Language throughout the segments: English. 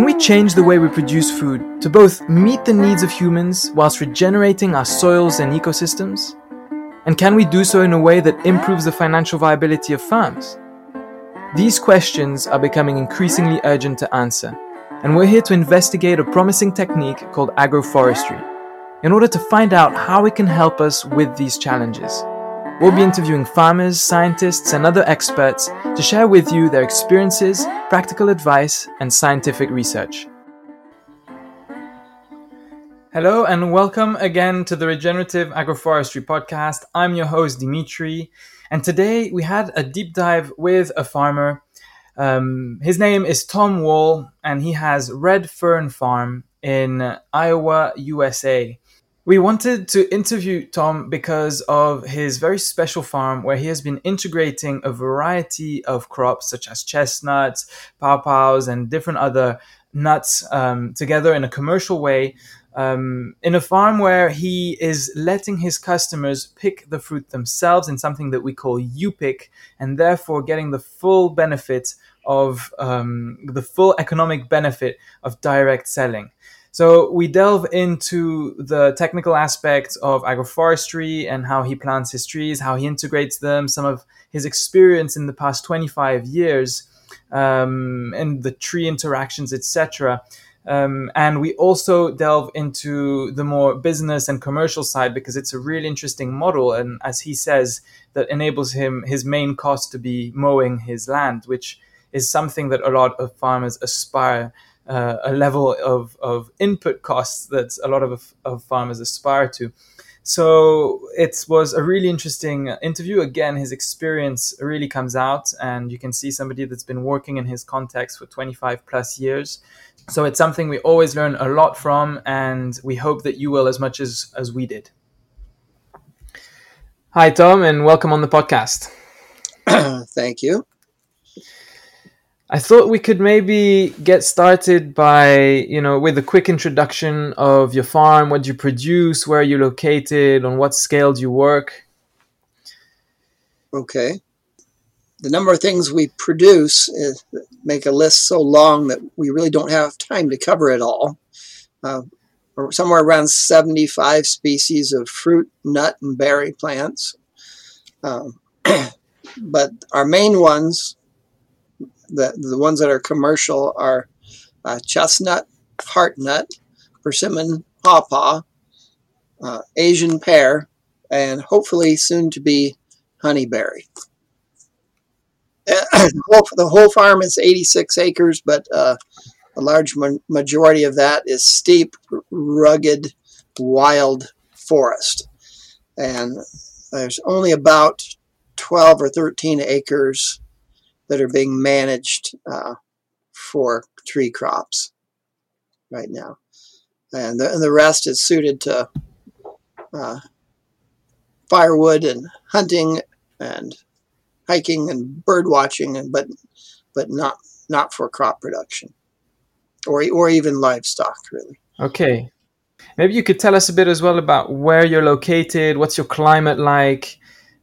Can we change the way we produce food to both meet the needs of humans whilst regenerating our soils and ecosystems? And can we do so in a way that improves the financial viability of farms? These questions are becoming increasingly urgent to answer, and we're here to investigate a promising technique called agroforestry in order to find out how it can help us with these challenges. We'll be interviewing farmers, scientists, and other experts to share with you their experiences, practical advice, and scientific research. Hello, and welcome again to the Regenerative Agroforestry Podcast. I'm your host, Dimitri, and today we had a deep dive with a farmer. Um, his name is Tom Wahl, and he has Red Fern Farm in Iowa, USA. We wanted to interview Tom because of his very special farm where he has been integrating a variety of crops such as chestnuts, pawpaws, and different other nuts um, together in a commercial way. Um, in a farm where he is letting his customers pick the fruit themselves in something that we call you pick, and therefore getting the full benefit of um, the full economic benefit of direct selling. So we delve into the technical aspects of agroforestry and how he plants his trees, how he integrates them, some of his experience in the past 25 years, um, and the tree interactions, etc. Um, and we also delve into the more business and commercial side because it's a really interesting model. And as he says, that enables him his main cost to be mowing his land, which is something that a lot of farmers aspire uh, a level of, of input costs that a lot of, of farmers aspire to. So it was a really interesting interview. Again, his experience really comes out, and you can see somebody that's been working in his context for 25 plus years. So it's something we always learn a lot from, and we hope that you will as much as, as we did. Hi, Tom, and welcome on the podcast. Thank you. I thought we could maybe get started by, you know, with a quick introduction of your farm, what you produce, where are you're located, on what scale do you work. Okay. The number of things we produce is, make a list so long that we really don't have time to cover it all. Uh, somewhere around 75 species of fruit, nut, and berry plants. Um, but our main ones the, the ones that are commercial are uh, chestnut, heartnut, persimmon, pawpaw, uh, Asian pear, and hopefully soon to be honeyberry. the, whole, farm is 86 acres, but uh, a large ma- majority of that is steep, rugged, wild forest. And there's only about 12 or 13 acres that are being managed uh, for tree crops right now. And the, and the rest is suited to uh, firewood and hunting and hiking and bird watching, and but but not not for crop production or or even livestock really. Okay, maybe you could tell us a bit as well about where you're located, what's your climate like.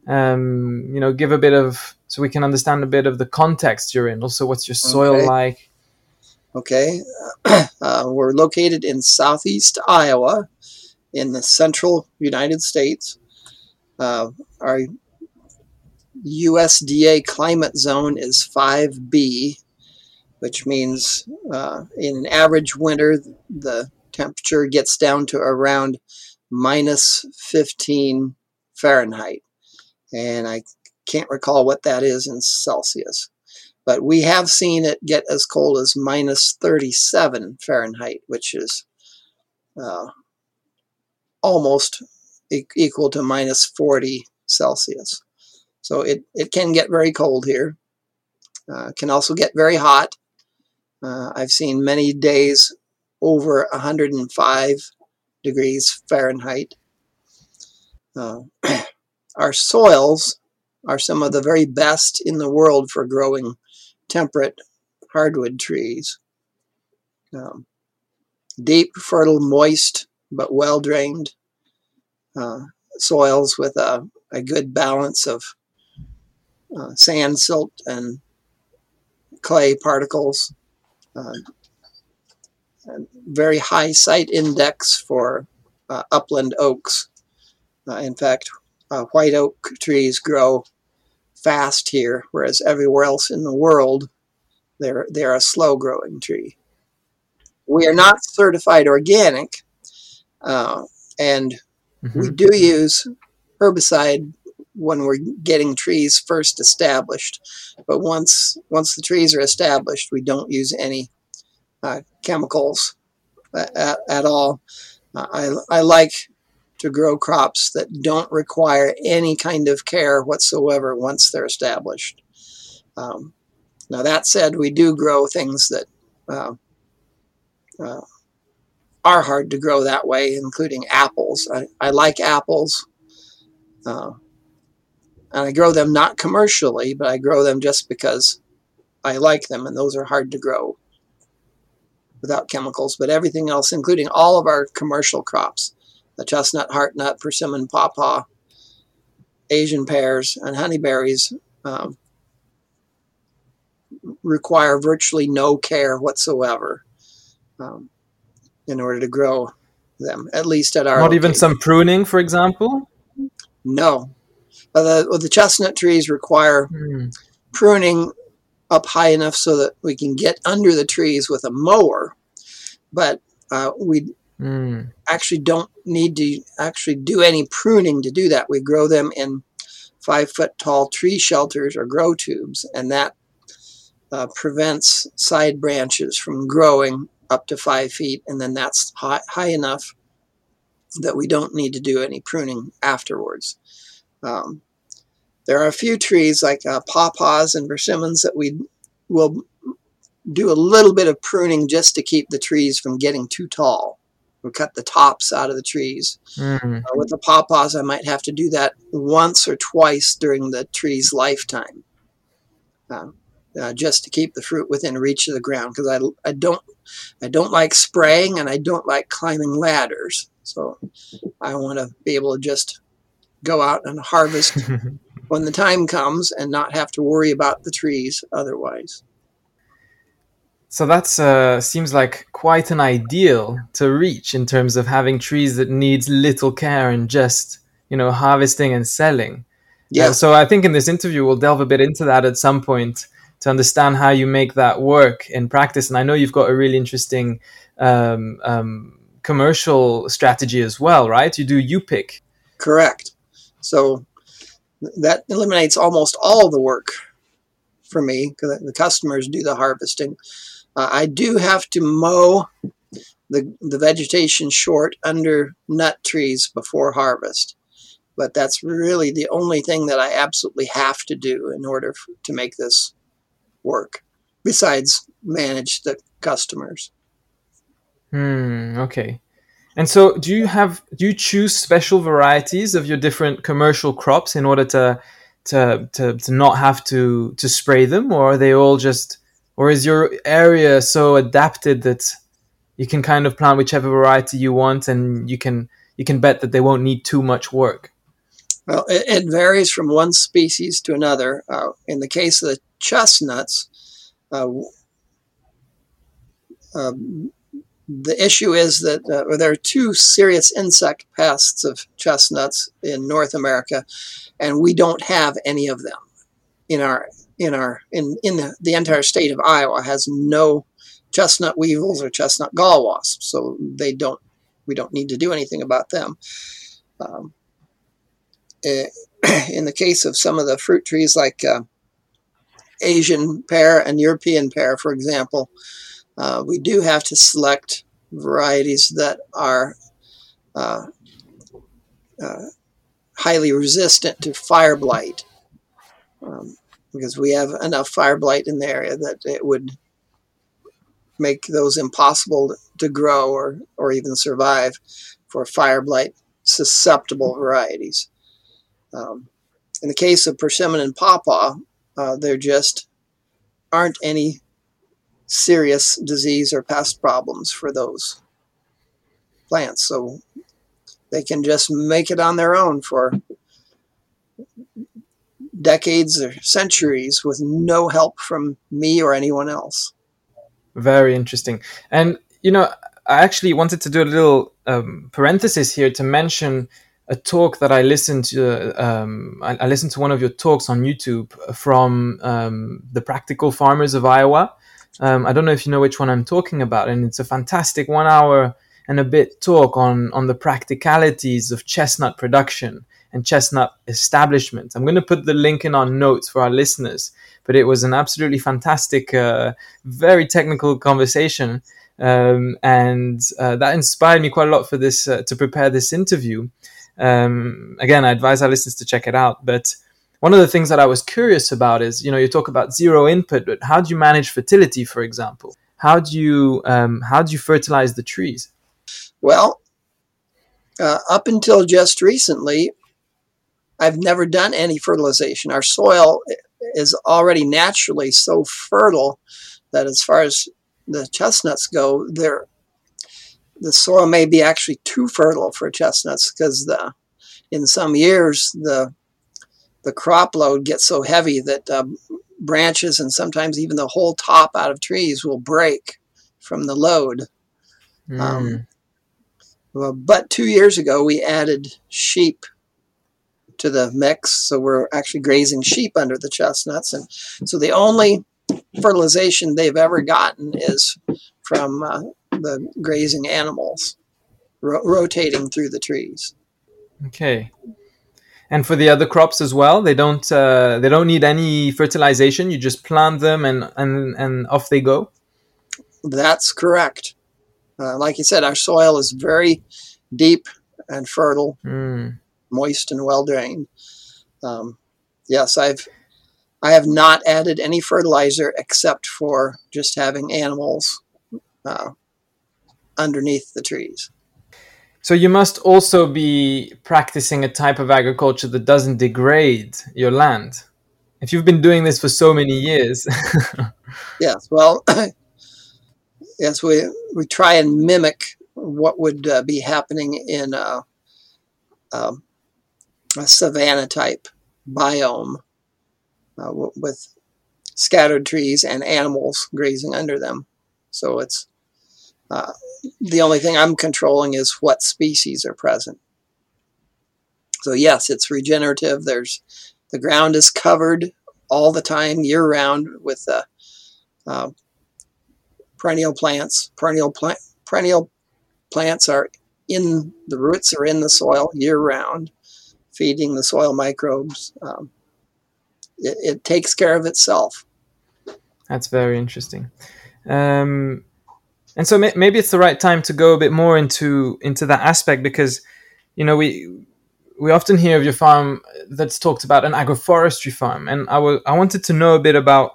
Um, you know, give a bit of so we can understand a bit of the context you're in. Also, what's your soil okay. like? Okay, uh, we're located in southeast Iowa, in the central United States. Uh, our USDA climate zone is 5B, which means uh, in an average winter, the temperature gets down to around minus 15 Fahrenheit. And I can't recall what that is in Celsius. But we have seen it get as cold as minus 37 Fahrenheit, which is uh, almost e- equal to minus 40 Celsius. So it, it can get very cold here. Uh, can also get very hot. Uh, I've seen many days over 105 degrees Fahrenheit. Uh, our soils are some of the very best in the world for growing temperate hardwood trees. Um, deep, fertile, moist, but well drained uh, soils with a, a, good balance of uh, sand, silt, and clay particles. Uh, very high site index for uh, upland oaks. Uh, in fact, uh, white oak trees grow fast here, whereas everywhere else in the world, they're, they're a slow growing tree. We are not certified organic, uh, and mm-hmm. we do use herbicide when we're getting trees first established. But once once the trees are established, we don't use any uh, chemicals at, at all. Uh, I, I like to grow crops that don't require any kind of care whatsoever once they're established. Um, now, that said, we do grow things that uh, uh, are hard to grow that way, including apples. I, I like apples. Uh, and I grow them not commercially, but I grow them just because I like them, and those are hard to grow without chemicals. But everything else, including all of our commercial crops, the chestnut, heartnut, persimmon, pawpaw, Asian pears, and honeyberries, um, require virtually no care whatsoever um, in order to grow them, at least at our. Not even some pruning, for example? No. The, well, the chestnut trees require mm. pruning up high enough so that we can get under the trees with a mower, but uh, we mm. actually don't need to actually do any pruning to do that. We grow them in five foot tall tree shelters or grow tubes, and that uh, prevents side branches from growing up to five feet, and then that's high, high enough that we don't need to do any pruning afterwards. Um, there are a few trees like uh, pawpaws and persimmons that we will do a little bit of pruning just to keep the trees from getting too tall. We'll cut the tops out of the trees. Mm-hmm. Uh, with the pawpaws, I might have to do that once or twice during the tree's lifetime. Uh, uh, just to keep the fruit within reach of the ground because I, I don't I don't like spraying and I don't like climbing ladders. So I want to be able to just go out and harvest when the time comes and not have to worry about the trees otherwise. So that uh, seems like quite an ideal to reach in terms of having trees that needs little care and just you know harvesting and selling. Yeah. Uh, so I think in this interview we'll delve a bit into that at some point to understand how you make that work in practice. And I know you've got a really interesting um, um, commercial strategy as well, right? You do you pick. Correct. So that eliminates almost all the work for me because the customers do the harvesting. Uh, I do have to mow the, the vegetation short under nut trees before harvest. But that's really the only thing that I absolutely have to do in order to make this work besides manage the customers. Hmm, okay. And so do you have do you choose special varieties of your different commercial crops in order to to to, to not have to to spray them or are they all just or is your area so adapted that you can kind of plant whichever variety you want and you can you can bet that they won't need too much work? Well, it, it varies from one species to another. Uh, in the case of the chestnuts, uh, um, the issue is that uh, there are two serious insect pests of chestnuts in North America, and we don't have any of them in our in our in in the, the entire state of Iowa has no chestnut weevils or chestnut gall wasps, so they don't we don't need to do anything about them. Um, eh, in the case of some of the fruit trees like uh, Asian pear and European pear, for example, uh, we do have to select varieties that are uh, uh, highly resistant to fire blight um, because we have enough fire blight in the area that it would make those impossible to grow or, or even survive for fire blight susceptible varieties. Um, in the case of persimmon and pawpaw, uh, there just aren't any serious disease or pest problems for those plants. So they can just make it on their own for decades or centuries with no help from me or anyone else. Very interesting. And you know, I actually wanted to do a little um, parenthesis here to mention a talk that I listened to. Um, I, I, listened to one of your talks on YouTube from um, the Practical Farmers of Iowa. Um, I don't know if you know which one I'm talking about, and it's a fantastic one hour and a bit talk on on the practicalities of chestnut production and chestnut establishment. I'm going to put the link in our notes for our listeners, but it was an absolutely fantastic, uh, very technical conversation. Um, and uh, that inspired me quite a lot for this uh, to prepare this interview. Um, again, I advise our listeners to check it out. But one of the things that I was curious about is, you know, you talk about zero input, but how do you manage fertility, for example? How do you um, how do you fertilize the trees? Well, uh, up until just recently, I've never done any fertilization. Our soil is already naturally so fertile that as far as the chestnuts go, they're the soil may be actually too fertile for chestnuts because the in some years the the crop load gets so heavy that uh, branches and sometimes even the whole top out of trees will break from the load. Mm. Um, well, but two years ago we added sheep to the mix, so we're actually grazing sheep under the chestnuts, and so the only fertilization they've ever gotten is from uh, the grazing animals ro- rotating through the trees. Okay. And for the other crops as well, they don't uh, they don't need any fertilization. You just plant them and and and off they go. That's correct. Uh, like you said, our soil is very deep and fertile, mm. Moist and well drained. Um, yes, I've I have not added any fertilizer except for just having animals uh, underneath the trees. So you must also be practicing a type of agriculture that doesn't degrade your land. If you've been doing this for so many years. yes, well, yes, we we try and mimic what would uh, be happening in a, a savanna type biome uh, with scattered trees and animals grazing under them. So it's uh, the only thing I'm controlling is what species are present. So yes, it's regenerative. There's the ground is covered all the time, year round, with uh, uh, perennial plants. Perennial plant perennial plants are in the roots are in the soil year round, feeding the soil microbes. Um, it, it, takes care of itself. That's very interesting. Um, and so may- maybe it's the right time to go a bit more into into that aspect because you know we we often hear of your farm that's talked about an agroforestry farm and I, w- I wanted to know a bit about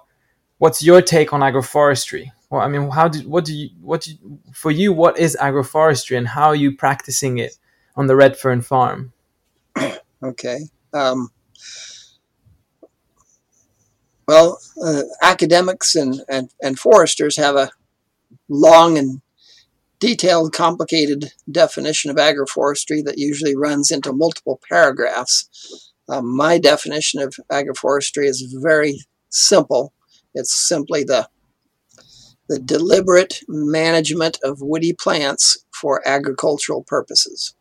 what's your take on agroforestry well i mean how do what do you what do you, for you what is agroforestry and how are you practicing it on the Red Fern farm okay um, well uh, academics and, and, and foresters have a long and detailed, complicated definition of agroforestry that usually runs into multiple paragraphs. Um, my definition of agroforestry is very simple. It's simply the the deliberate management of woody plants for agricultural purposes.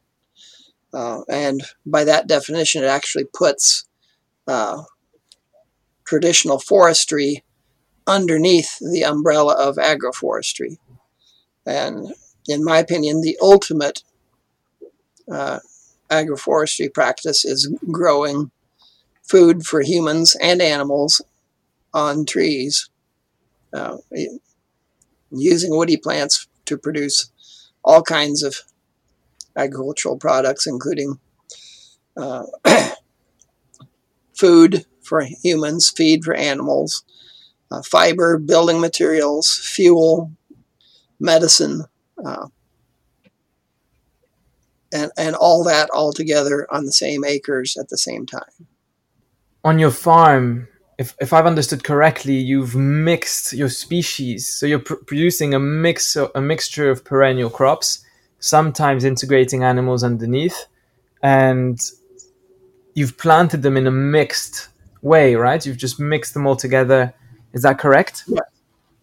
Uh, and by that definition, it actually puts uh, traditional forestry underneath the umbrella of agroforestry. And in my opinion, the ultimate uh, agroforestry practice is growing food for humans and animals on trees, uh, using woody plants to produce all kinds of agricultural products, including uh, food for humans, feed for animals, uh, fiber, building materials, fuel, medicine, uh, and and all that all together on the same acres at the same time. On your farm, if if I've understood correctly, you've mixed your species, so you're pr- producing a mix a mixture of perennial crops, sometimes integrating animals underneath, and you've planted them in a mixed way, right? You've just mixed them all together is that correct?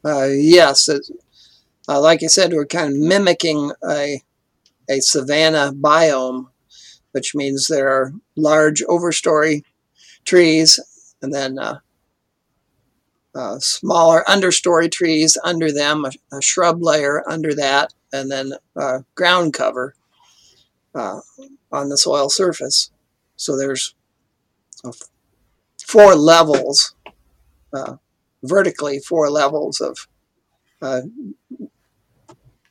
Uh, yes. uh, like I said, we're kind of mimicking a, a savanna biome, which means there are large overstory trees and then uh, uh, smaller understory trees under them, a, a, shrub layer under that, and then uh, ground cover uh, on the soil surface. So there's four levels, uh, vertically, four levels of uh,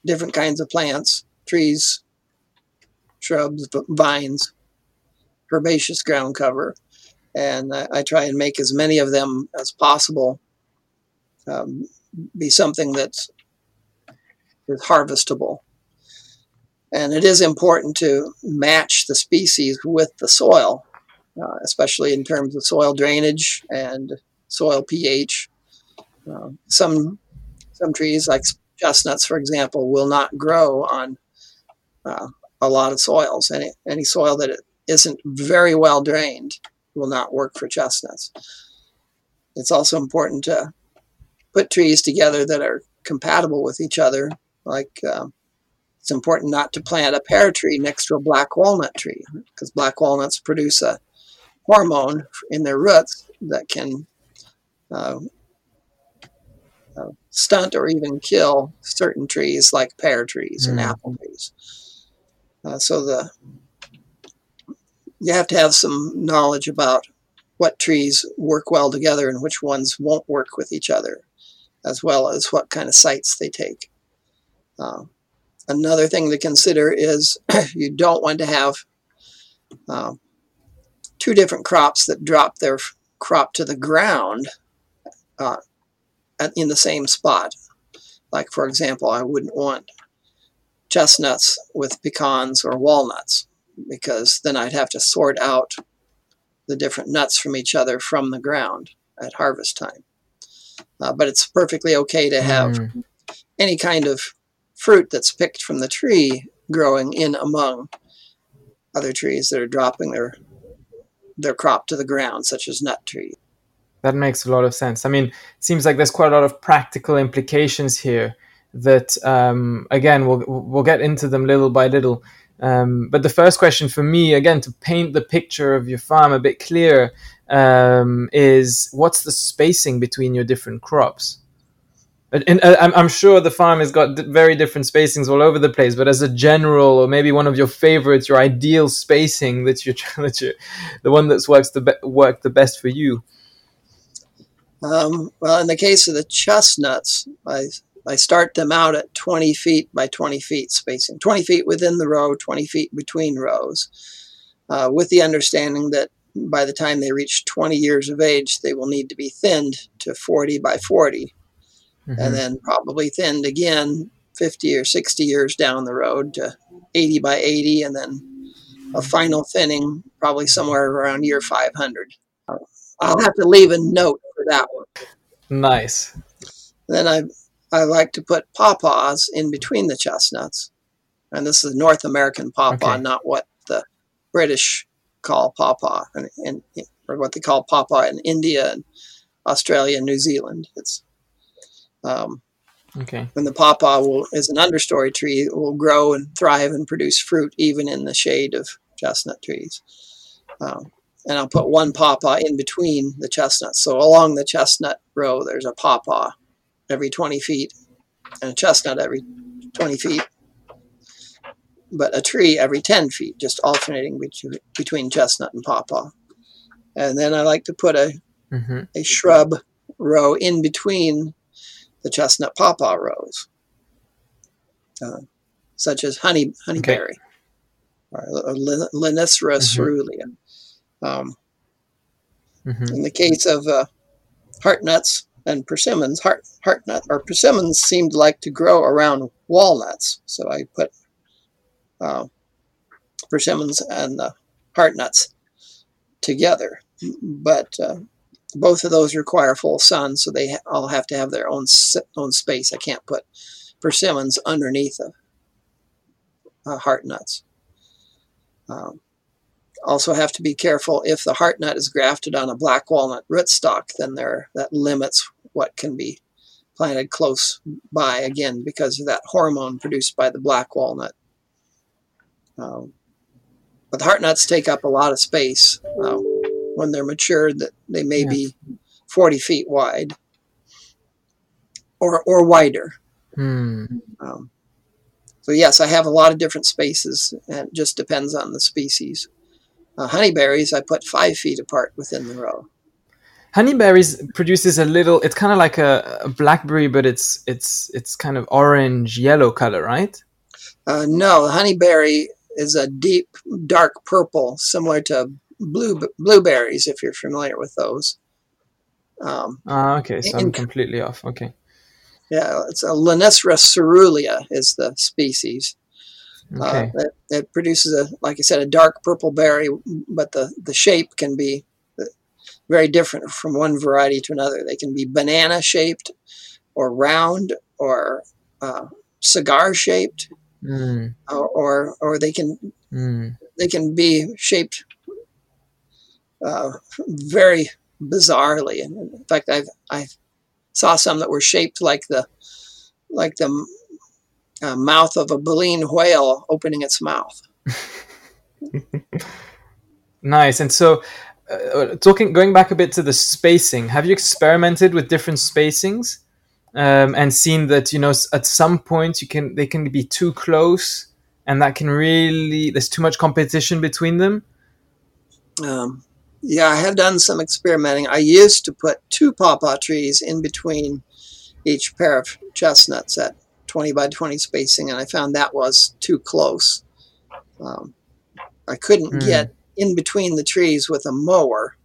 different kinds of plants, trees, shrubs, vines, herbaceous ground cover. And I, I try and make as many of them as possible um, be something that's is harvestable. And it is important to match the species with the soil, uh, especially in terms of soil drainage and soil pH. Uh, some some trees, like chestnuts, for example, will not grow on uh, a lot of soils. Any any soil that isn't very well drained will not work for chestnuts. It's also important to put trees together that are compatible with each other. Like um, it's important not to plant a pear tree next to a black walnut tree because black walnuts produce a hormone in their roots that can uh, uh, stunt or even kill certain trees like pear trees mm. and apple trees. Uh, so the you have to have some knowledge about what trees work well together and which ones won't work with each other as well as what kind of sites they take. Uh, another thing to consider is you don't want to have uh, two different crops that drop their crop to the ground uh, at, in the same spot. Like, for example, I wouldn't want chestnuts with pecans or walnuts because then I'd have to sort out the different nuts from each other from the ground at harvest time. Uh, but it's perfectly okay to have mm. any kind of fruit that's picked from the tree growing in among other trees that are dropping their their crop to the ground, such as nut trees. That makes a lot of sense. I mean, it seems like there's quite a lot of practical implications here. That um, again, we'll we'll get into them little by little. Um, but the first question for me, again, to paint the picture of your farm a bit clearer, um, is what's the spacing between your different crops? And, uh, I'm sure the farm has got very different spacings all over the place, but as a general, or maybe one of your favorites, your ideal spacing that you're that you the one that's works the be- worked the best for you. Um, well, in the case of the chestnuts, I I start them out at 20 feet by 20 feet spacing, 20 feet within the row, 20 feet between rows, uh, with the understanding that by the time they reach 20 years of age, they will need to be thinned to 40 by 40, mm-hmm. and then probably thinned again 50 or 60 years down the road to 80 by 80, and then a final thinning probably somewhere around year 500. I'll have to leave a note for that one. Nice. Then I I like to put pawpaws in between the chestnuts, and this is North American pawpaw, okay. not what the British call pawpaw, and, and or what they call pawpaw in India and Australia and New Zealand. It's um, okay. When the pawpaw will, is an understory tree, it will grow and thrive and produce fruit even in the shade of chestnut trees. Um, and I'll put one pawpaw in between the chestnuts. So along the chestnut row, there's a pawpaw every 20 feet and a chestnut every 20 feet but a tree every 10 feet, just alternating between chestnut and pawpaw. And then I like to put a, mm-hmm. a shrub row in between the chestnut pawpaw rose, uh, such as honey honeyberry okay. or mm-hmm. caerulea. Um, mm-hmm. In the case of uh, heart nuts and persimmons, heart, heart nut or persimmons seem to like to grow around walnuts, so I put uh, persimmons and the heart nuts together. But uh, both of those require full sun, so they all have to have their own own space. I can't put persimmons underneath of uh, heart nuts. Um, also have to be careful if the heart nut is grafted on a black walnut rootstock, then there that limits what can be planted close by again because of that hormone produced by the black walnut. Um, but the heart nuts take up a lot of space uh, when they're matured. That they may yeah. be 40 feet wide or or wider. Hmm. Um, so yes, I have a lot of different spaces, and it just depends on the species. Uh, honeyberries, I put five feet apart within the row. Honeyberries produces a little. It's kind of like a, a, blackberry, but it's it's it's kind of orange yellow color, right? Uh, no, honeyberry is a deep dark purple, similar to blue blueberries, if you're familiar with those. Um, ah, okay, so I'm completely off. Okay. Yeah, it's a Lonicera caerulea is the species. Uh, okay. Uh, it, it, produces a, like I said, a dark purple berry, but the, the shape can be very different from one variety to another. They can be banana shaped, or round, or uh, cigar shaped, mm. or, or, or they can mm. they can be shaped uh, very bizarrely. In fact, I've I saw some that were shaped like the like the uh, mouth of a baleen whale opening its mouth. nice. And so, uh, talking going back a bit to the spacing, have you experimented with different spacings um, and seen that you know at some point you can they can be too close and that can really there's too much competition between them? Um, yeah, I have done some experimenting. I used to put two pawpaw trees in between each pair of chestnuts at 20 by 20 spacing, and I found that was too close. Um, I couldn't mm. get in between the trees with a mower.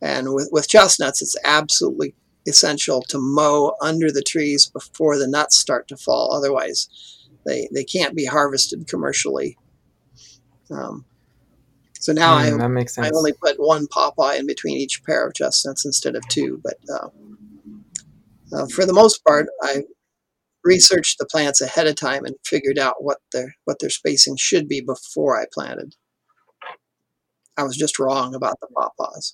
And with, with chestnuts, it's absolutely essential to mow under the trees before the nuts start to fall. Otherwise, they, they can't be harvested commercially. Um, so now mm, I, that makes sense. I only put one pawpaw in between each pair of chestnuts instead of two. But uh, uh, for the most part, I researched the plants ahead of time and figured out what their what their spacing should be before I planted. I was just wrong about the pawpaws.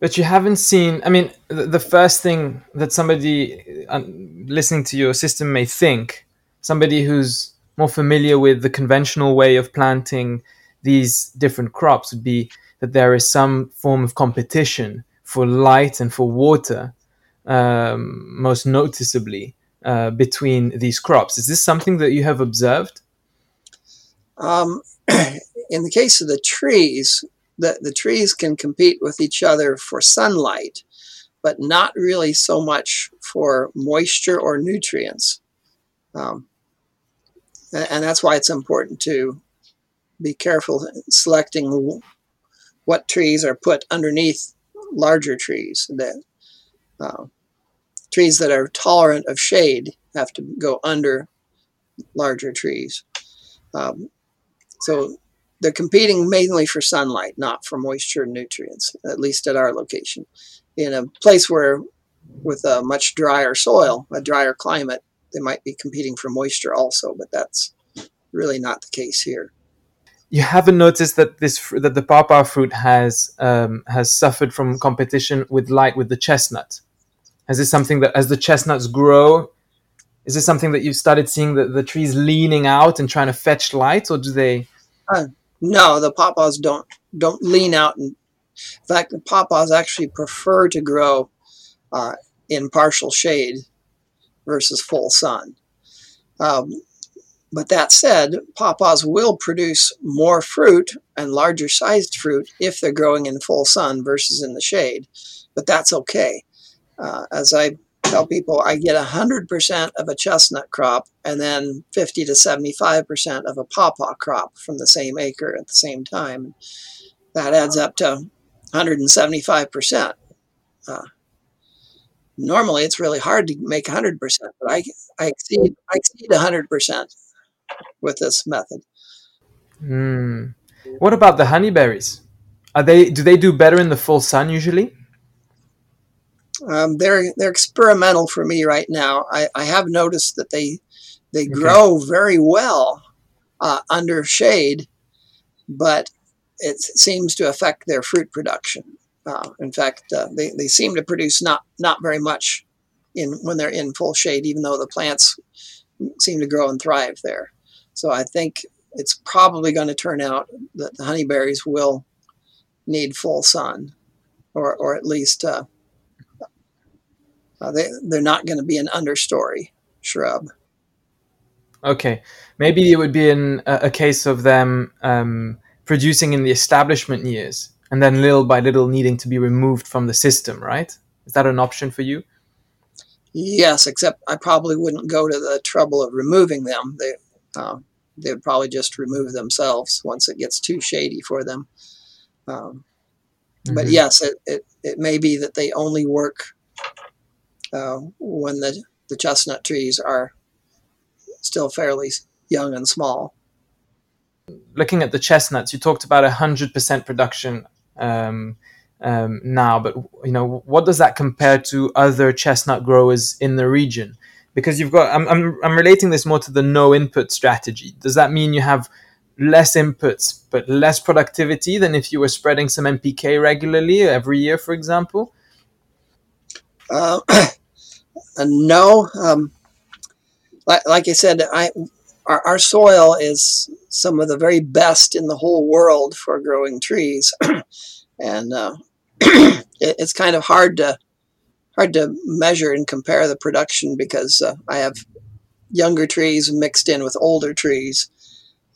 But you haven't seen. I mean, the, the first thing that somebody uh, listening to your system may think, somebody who's more familiar with the conventional way of planting these different crops would be that there is some form of competition for light and for water, um, most noticeably uh, between these crops. Is this something that you have observed? Um, in the case of the trees, the, the trees can compete with each other for sunlight, but not really so much for moisture or nutrients. Um, and that's why it's important to be careful selecting what trees are put underneath larger trees. That uh, trees that are tolerant of shade have to go under larger trees. Um, so they're competing mainly for sunlight, not for moisture and nutrients, at least at our location. In a place where, with a much drier soil, a drier climate, they might be competing for moisture also, but that's really not the case here you haven't noticed that this that the pawpaw fruit has um, has suffered from competition with light with the chestnut. Is this something that as the chestnuts grow, is this something that you've started seeing the, the trees leaning out and trying to fetch light, or do they? Uh, no, the pawpaws don't don't lean out. In fact, the pawpaws actually prefer to grow uh, in partial shade versus full sun. Um, but that said, pawpaws will produce more fruit and larger sized fruit if they're growing in full sun versus in the shade. But that's okay. Uh, as I tell people, I get 100% of a chestnut crop and then 50 to 75% of a pawpaw crop from the same acre at the same time. That adds up to 175%. Uh, normally, it's really hard to make 100%, but I, I exceed I exceed 100% with this method. Mm. What about the honeyberries? Are they do they do better in the full sun usually? Um, they're they're experimental for me right now. I, I have noticed that they they okay. grow very well uh, under shade, but it seems to affect their fruit production. Uh, in fact, uh, they, they seem to produce not not very much in when they're in full shade, even though the plants seem to grow and thrive there. So I think it's probably going to turn out that the honeyberries will need full sun, or or at least uh, uh, they they're not going to be an understory shrub. Okay, maybe it would be in a, a case of them um, producing in the establishment years, and then little by little needing to be removed from the system, right? Is that an option for you? Yes, except I probably wouldn't go to the trouble of removing them. They uh, they would probably just remove themselves once it gets too shady for them. Um, mm-hmm. But yes, it, it, it may be that they only work uh, when the, the chestnut trees are still fairly young and small. Looking at the chestnuts, you talked about 100% production um, um, now, but you know what does that compare to other chestnut growers in the region? Because you've got, I'm, I'm, I'm relating this more to the no input strategy. Does that mean you have less inputs but less productivity than if you were spreading some NPK regularly every year, for example? Uh, no. Um, like, like I said, I our, our soil is some of the very best in the whole world for growing trees, and uh, it, it's kind of hard to hard to measure and compare the production because uh, I have younger trees mixed in with older trees.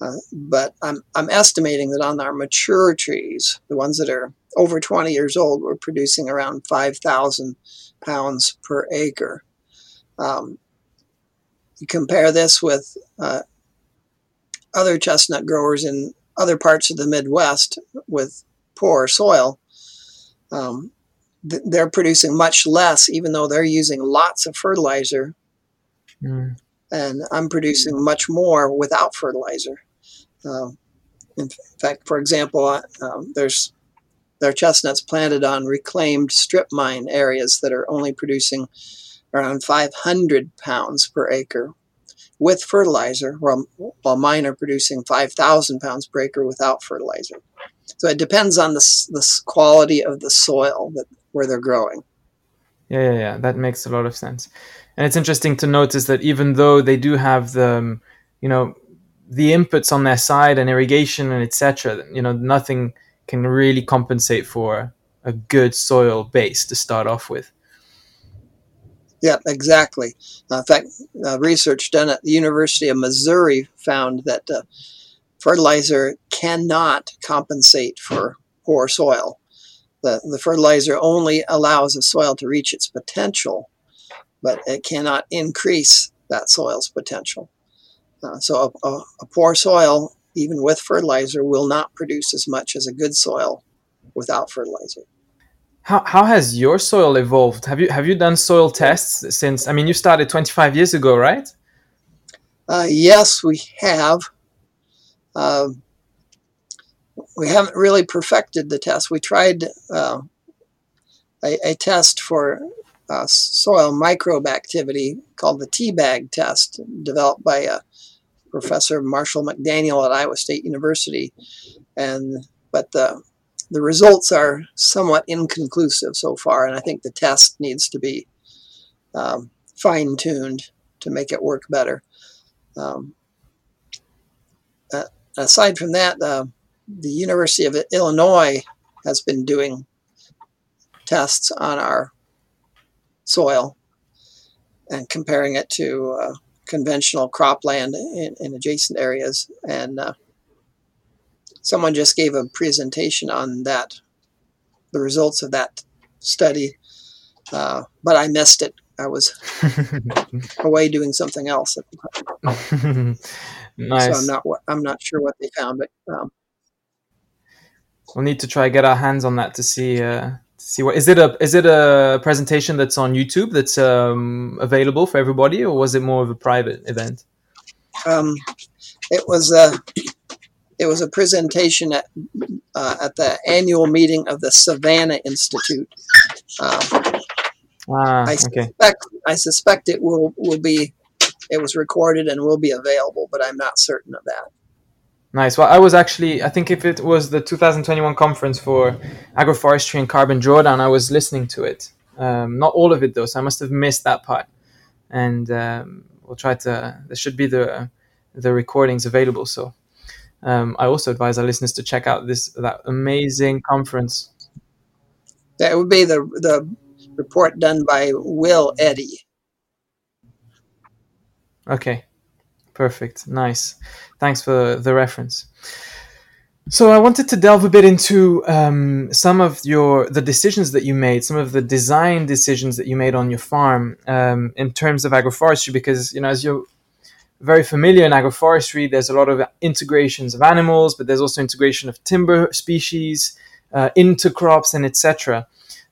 Uh, but I'm, I'm estimating that on our mature trees, the ones that are over 20 years old, we're producing around 5,000 pounds per acre. Um, you compare this with uh, other chestnut growers in other parts of the Midwest with poor soil, um, th- they're producing much less, even though they're using lots of fertilizer. Mm. And I'm producing much more without fertilizer. Uh, in fact, for example, uh, um, there's there are chestnuts planted on reclaimed strip mine areas that are only producing around 500 pounds per acre with fertilizer, while, while mine are producing 5,000 pounds per acre without fertilizer. So it depends on the, the quality of the soil that where they're growing. Yeah, yeah, yeah. That makes a lot of sense. And it's interesting to notice that even though they do have the, um, you know, the inputs on their side and irrigation and etc., you know, nothing can really compensate for a good soil base to start off with. Yeah, exactly. Uh, in fact, uh, research done at the University of Missouri found that uh, fertilizer cannot compensate for poor soil. The, the fertilizer only allows the soil to reach its potential, but it cannot increase that soil's potential. Uh, so a, a, a poor soil, even with fertilizer, will not produce as much as a good soil without fertilizer. How, how has your soil evolved? Have you have you done soil tests since? I mean, you started 25 years ago, right? Uh, yes, we have. Uh, we haven't really perfected the test. We tried uh, a, a, test for uh, soil microbe activity called the tea bag test, developed by Professor Marshall McDaniel at Iowa State University, and but the the results are somewhat inconclusive so far, and I think the test needs to be um, fine tuned to make it work better. Um, uh, aside from that, uh, the University of Illinois has been doing tests on our soil and comparing it to uh, conventional cropland in, in, adjacent areas. And uh, someone just gave a presentation on that, the results of that study, uh, but I missed it. I was away doing something else at the time. nice. So I'm not I'm not sure what they found, but um, we'll need to try to get our hands on that to see uh, see what is it a is it a presentation that's on YouTube that's um, available for everybody, or was it more of a private event? Um, it was a it was a presentation at uh, at the annual meeting of the Savanna Institute. Uh, ah, I suspect okay. I suspect it will will be it was recorded and will be available, but I'm not certain of that. Nice. Well, I was actually, I think if it was the 2021 conference for agroforestry and carbon drawdown, I was listening to it. Um, not all of it though, so I must have missed that part. And um, we'll try to. There should be the the recordings available. So um, I also advise our listeners to check out this that amazing conference. That would be the the report done by Will Eddy. Okay, perfect, nice. Thanks for the reference. So I wanted to delve a bit into um, some of your the decisions that you made, some of the design decisions that you made on your farm um, in terms of agroforestry, because you know as you're very familiar in agroforestry, there's a lot of integrations of animals, but there's also integration of timber species uh, into crops and etc.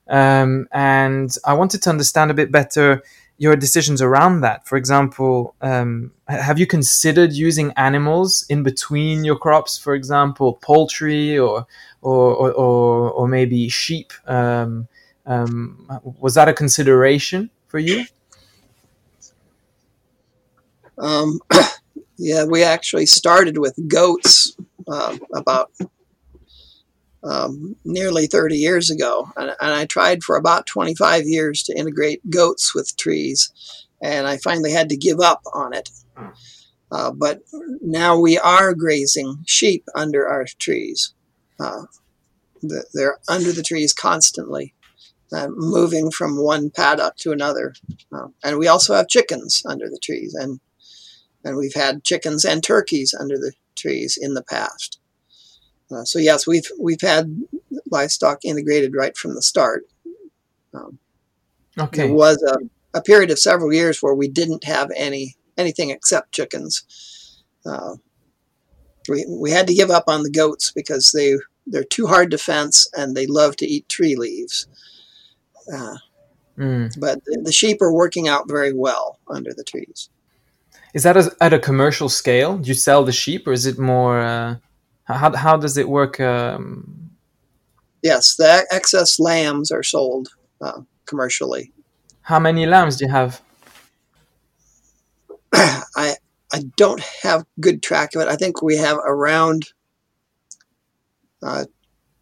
Um, and I wanted to understand a bit better your decisions around that. For example, um, have you considered using animals in between your crops? For example, poultry or or or, or, maybe sheep. Um, um, was that a consideration for you? Um, yeah, we actually started with goats uh, about um, nearly 30 years ago. And, and, I tried for about 25 years to integrate goats with trees, and I finally had to give up on it. Uh, but now we are grazing sheep under our trees. Uh, they're under the trees constantly, uh, moving from one paddock to another. Uh, and we also have chickens under the trees, and and we've had chickens and turkeys under the trees in the past. Uh, so yes, we've we've had livestock integrated right from the start. Um, okay. There was a, a, period of several years where we didn't have any anything except chickens. Uh, we we had to give up on the goats because they they're too hard to fence and they love to eat tree leaves. Uh, mm. But the, the sheep are working out very well under the trees. Is that at a commercial scale? Do you sell the sheep, or is it more? Uh how, how does it work? Um... Yes, the excess lambs are sold uh, commercially. How many lambs do you have? I I don't have good track of it. I think we have around uh,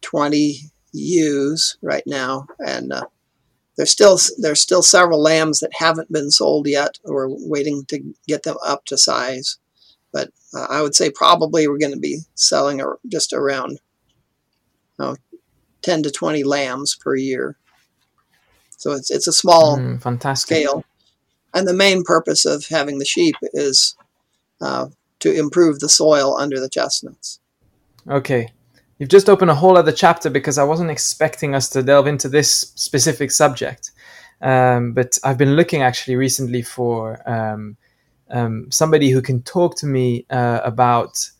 20 ewes right now, and uh, there's still there's still several lambs that haven't been sold yet. We're waiting to get them up to size. But uh, I would say probably we're going to be selling just around you know, 10 to 20 lambs per year. So it's, it's a small mm, fantastic. scale. And the main purpose of having the sheep is uh, to improve the soil under the chestnuts. Okay. You've just opened a whole other chapter because I wasn't expecting us to delve into this specific subject. Um, but I've been looking actually recently for um, um, somebody who can talk to me uh, about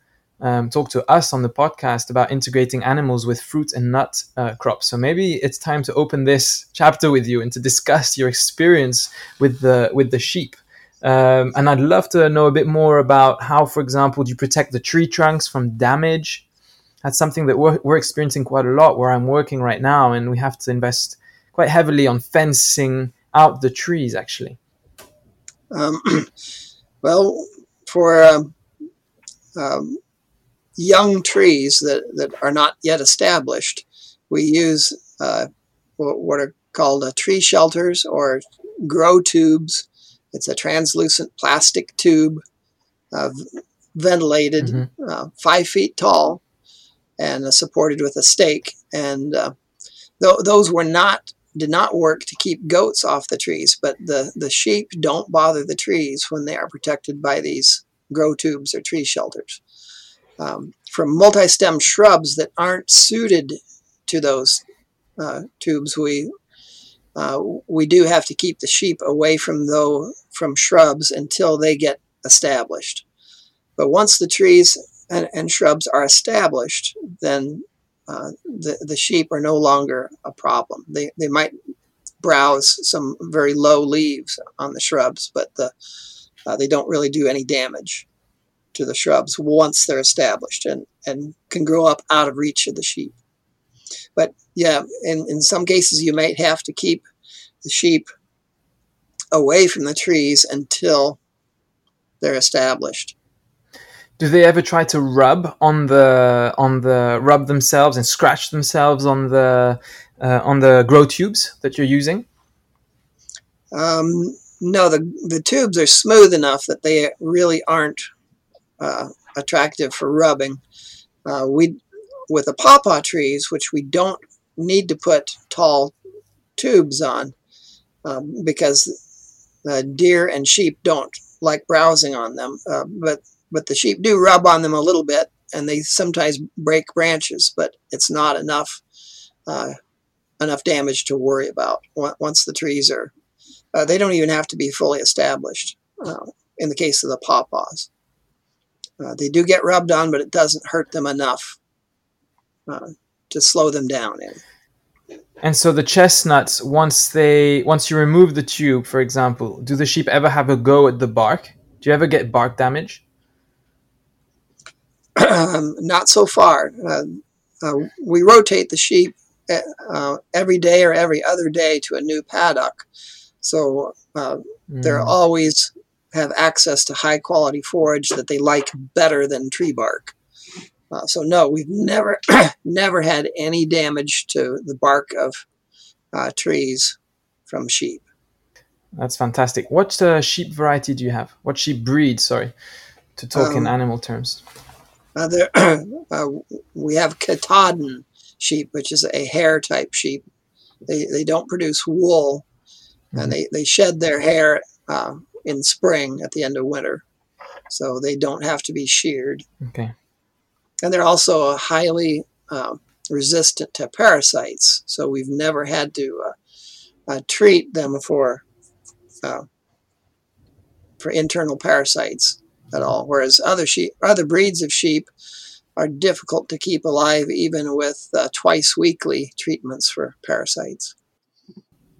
um, talk to us on the podcast about integrating animals with fruit and nut uh, crops. So maybe it's time to open this chapter with you and to discuss your experience with the with the sheep. Um, and I'd love to know a bit more about how, for example, do you protect the tree trunks from damage? That's something that we're, we're experiencing quite a lot where I'm working right now, and we have to invest quite heavily on fencing out the trees, actually. Um, Well, for um, um, young trees that, that are not yet established, we use uh, what are called uh, tree shelters or grow tubes. It's a translucent plastic tube, uh, ventilated, mm-hmm. Uh, five feet tall, and supported with a stake. And uh, th- those were not did not work to keep goats off the trees, but the, the sheep don't bother the trees when they are protected by these grow tubes or tree shelters. Um, from multi-stem shrubs that aren't suited to those uh, tubes, we uh, we do have to keep the sheep away from though from shrubs until they get established. But once the trees and, and shrubs are established, then uh, the, the sheep are no longer a problem. They, they might browse some very low leaves on the shrubs, but the, uh, they don't really do any damage to the shrubs once they're established and, and can grow up out of reach of the sheep. But yeah, in, in some cases, you might have to keep the sheep away from the trees until they're established do they ever try to rub on the on the rub themselves and scratch themselves on the uh, on the grow tubes that you're using? Um, no, the the tubes are smooth enough that they really aren't uh, attractive for rubbing. Uh, we with the pawpaw trees, which we don't need to put tall tubes on um, because uh, deer and sheep don't like browsing on them. Uh, but but the sheep do rub on them a little bit, and they sometimes break branches, but it's not enough uh, enough damage to worry about once the trees are. Uh, they don't even have to be fully established. Uh, in the case of the pawpaws, uh, they do get rubbed on, but it doesn't hurt them enough uh, to slow them down. And so the chestnuts, once they once you remove the tube, for example, do the sheep ever have a go at the bark? Do you ever get bark damage? Um, not so far. Uh, uh, we rotate the sheep uh, every day or every other day to a new paddock, so mm. they're always have access to high quality forage that they like better than tree bark. Uh, so no, we've never never had any damage to the bark of uh, trees from sheep. That's fantastic. What uh, sheep variety do you have? What sheep breed? Sorry, to talk um, in animal terms. Uh, there, uh, we have Katahdin sheep, which is a hair type sheep. They, they don't produce wool, mm-hmm. and they, they shed their hair uh, in spring at the end of winter, so they don't have to be sheared. Okay and they're also highly uh, resistant to parasites. So we've never had to uh, uh, treat them for uh, for internal parasites at all. Whereas other sheep, other breeds of sheep, are difficult to keep alive even with uh, twice weekly treatments for parasites.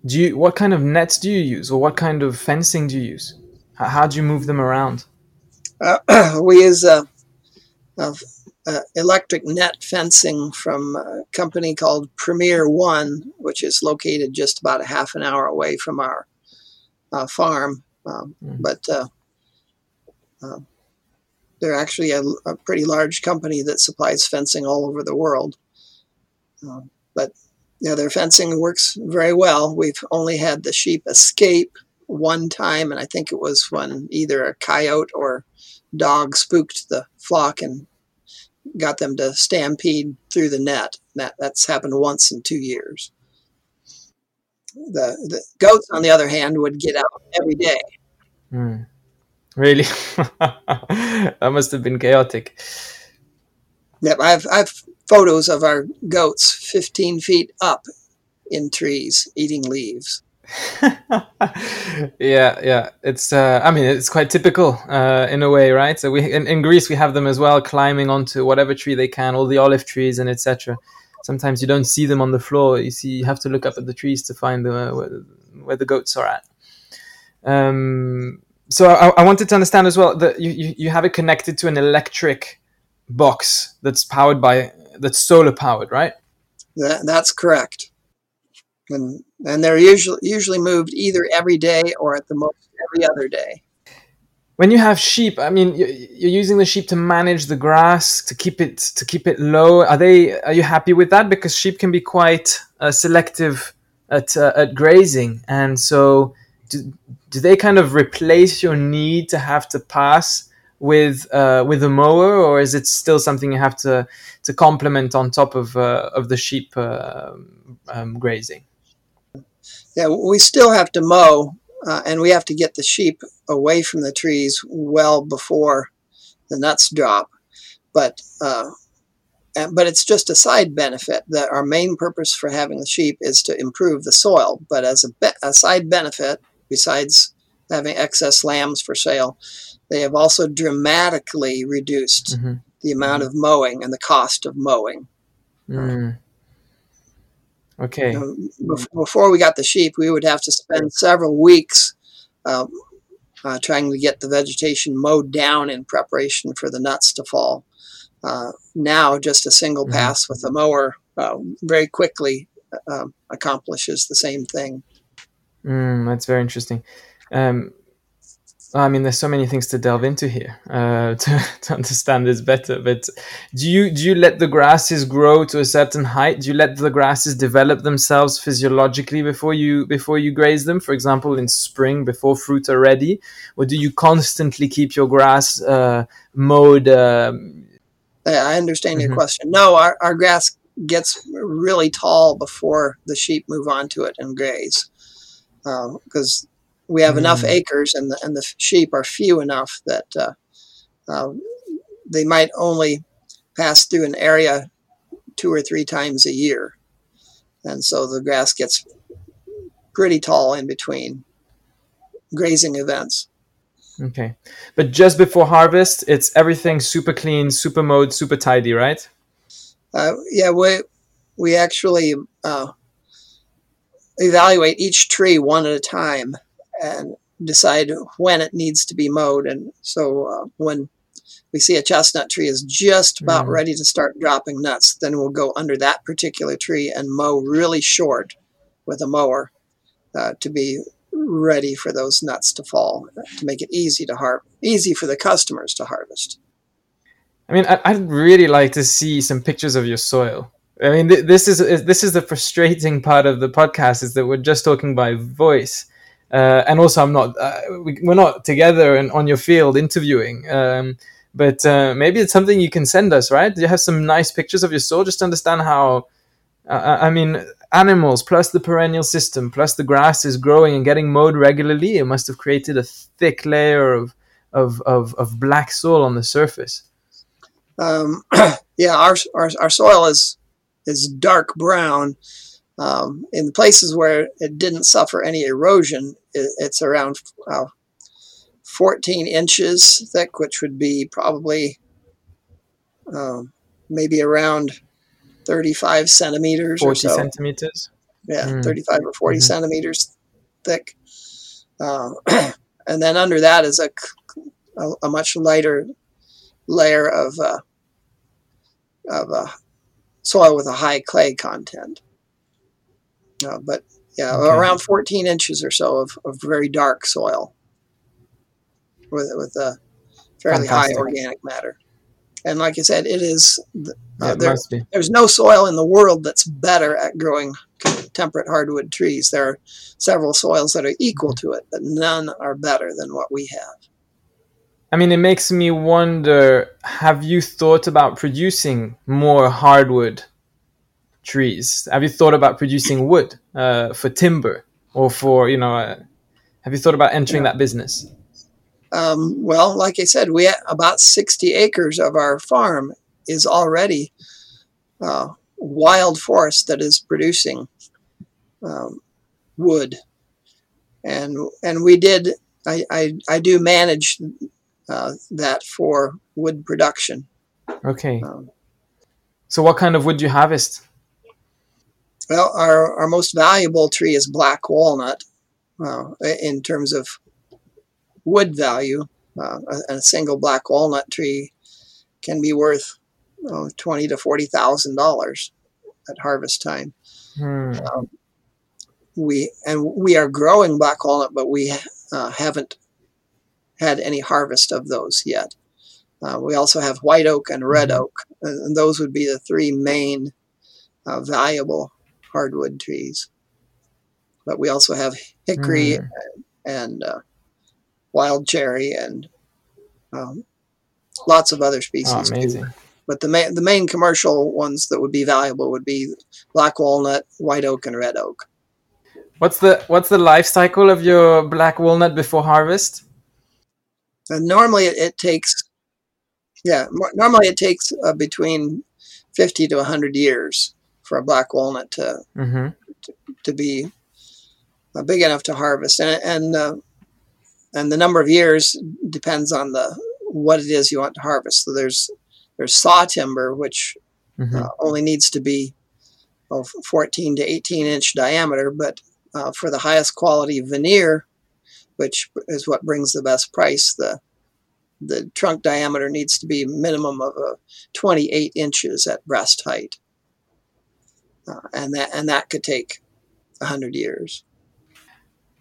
Do you? What kind of nets do you use, or what kind of fencing do you use? How, how do you move them around? Uh, we use a uh, electric net fencing from a company called Premier One, which is located just about a half an hour away from our uh, farm. Um, mm. But uh, they're actually a, a, pretty large company that supplies fencing all over the world. Um, but yeah, their fencing works very well. We've only had the sheep escape one time, and I think it was when either a coyote or dog spooked the flock and got them to stampede through the net. That that's happened once in two years. The, the goats, on the other hand, would get out every day. Mm. Really, that must have been chaotic. Yep, I've I've photos of our goats 15 feet up in trees eating leaves. yeah, yeah. It's uh, I mean, it's quite typical uh, in a way, right? So we in, in, Greece we have them as well, climbing onto whatever tree they can, all the olive trees and etc. Sometimes you don't see them on the floor. You see, you have to look up at the trees to find the, where, where the goats are at. Um, so I, I, wanted to understand as well that you, you, you have it connected to an electric box that's powered by that's solar powered, right? That, that's correct and and they're usually usually moved either every day or at the most every other day. When you have sheep, I mean, you're using the sheep to manage the grass to keep it to keep it low. Are they? Are you happy with that? Because sheep can be quite uh, selective at uh, at grazing, and so do, do they kind of replace your need to have to pass with uh, with a mower, or is it still something you have to to complement on top of uh, of the sheep uh, um, grazing? yeah, we still have to mow, uh, and we have to get the sheep away from the trees well before the nuts drop. But uh, but it's just a side benefit. That our main purpose for having the sheep is to improve the soil. But as a, be- a side benefit, besides having excess lambs for sale, they have also dramatically reduced mm-hmm. the amount of mowing and the cost of mowing. Mm. Okay. You know, before we got the sheep, we would have to spend several weeks um, uh, trying to get the vegetation mowed down in preparation for the nuts to fall. Uh, now, just a single mm-hmm. pass with a mower uh, very quickly um, accomplishes the same thing. Mm, that's very interesting. Um, I mean, there's so many things to delve into here uh, to, to understand this better. But do you do you let the grasses grow to a certain height? Do you let the grasses develop themselves physiologically before you before you graze them? For example, in spring before fruit are ready, or do you constantly keep your grass uh, mowed? Um... I understand your mm-hmm. question. No, our, our grass gets really tall before the sheep move onto it and graze because uh, we have mm. enough acres and the, and the sheep are few enough that uh, uh, they might only pass through an area two or three times a year. And so the grass gets pretty tall in between grazing events. Okay. But just before harvest, it's everything super clean, super mowed, super tidy, right? Uh, yeah, we, we actually uh, evaluate each tree one at a time and decide when it needs to be mowed. And so uh, when we see a chestnut tree is just about mm. ready to start dropping nuts, then we'll go under that particular tree and mow really short with a mower uh, to be ready for those nuts to fall to make it easy to har- easy for the customers to harvest. I mean, I'd really like to see some pictures of your soil. I mean, this is this is the frustrating part of the podcast is that we're just talking by voice uh, and also I'm not uh, we, are not together and on your field interviewing. Um, but uh, maybe it's something you can send us, right? Do you have some nice pictures of your soil just to understand how? Uh, uh, I mean, animals plus the perennial system plus the grass is growing and getting mowed regularly. It must have created a thick layer of of of, of black soil on the surface. Um, yeah, our, our our soil is is dark brown um, in the places where it didn't suffer any erosion, it, it's around uh, 14 inches thick, which would be probably um, maybe around 35 centimeters 40 or so. centimeters? Yeah, mm. 35 or 40 mm-hmm. centimeters thick. Uh, and then under that is a, a, a much lighter layer of, uh, of uh, soil with a high clay content. Uh, but yeah, okay. around 14 inches or so of, of very dark soil with, with a fairly Fantastic. high organic matter. And like I said, it is, uh, it there, there's no soil in the world that's better at growing temperate hardwood trees. There are several soils that are equal to it, but none are better than what we have. I mean, it makes me wonder have you thought about producing more hardwood trees? Have you thought about producing wood uh, for timber or for you know? Uh, have you thought about entering yeah. that business? Um, well, like I said, we about sixty acres of our farm is already uh, wild forest that is producing um, wood, and and we did. I, I, I do manage uh, that for wood production. Okay. Um, so, what kind of wood do you harvest? Well, our, our most valuable tree is black walnut uh, in terms of wood value. Uh, a, a, single black walnut tree can be worth twenty to forty thousand dollars at harvest time. Hmm. Um, we and we are growing black walnut, but we uh, haven't had any harvest of those yet. Uh, we also have white oak and red mm-hmm. oak, and those would be the three main uh, valuable hardwood trees. But we also have hickory mm. and, uh, wild cherry and um, lots of other species. Oh, amazing. But the main the main commercial ones that would be valuable would be black walnut, white oak, and red oak. What's the what's the life cycle of your black walnut before harvest? And normally it, it takes, yeah, normally it takes uh, between fifty to hundred years for a black walnut to mm-hmm. to, to, be uh, big enough to harvest, and and uh, and the number of years depends on the what it is you want to harvest. So there's there's saw timber, which mm-hmm. uh, only needs to be oh, 14 to 18 inch diameter, but uh, for the highest quality veneer, which is what brings the best price, the the trunk diameter needs to be a minimum of uh, 28 inches at breast height uh, and that and that could take a hundred years.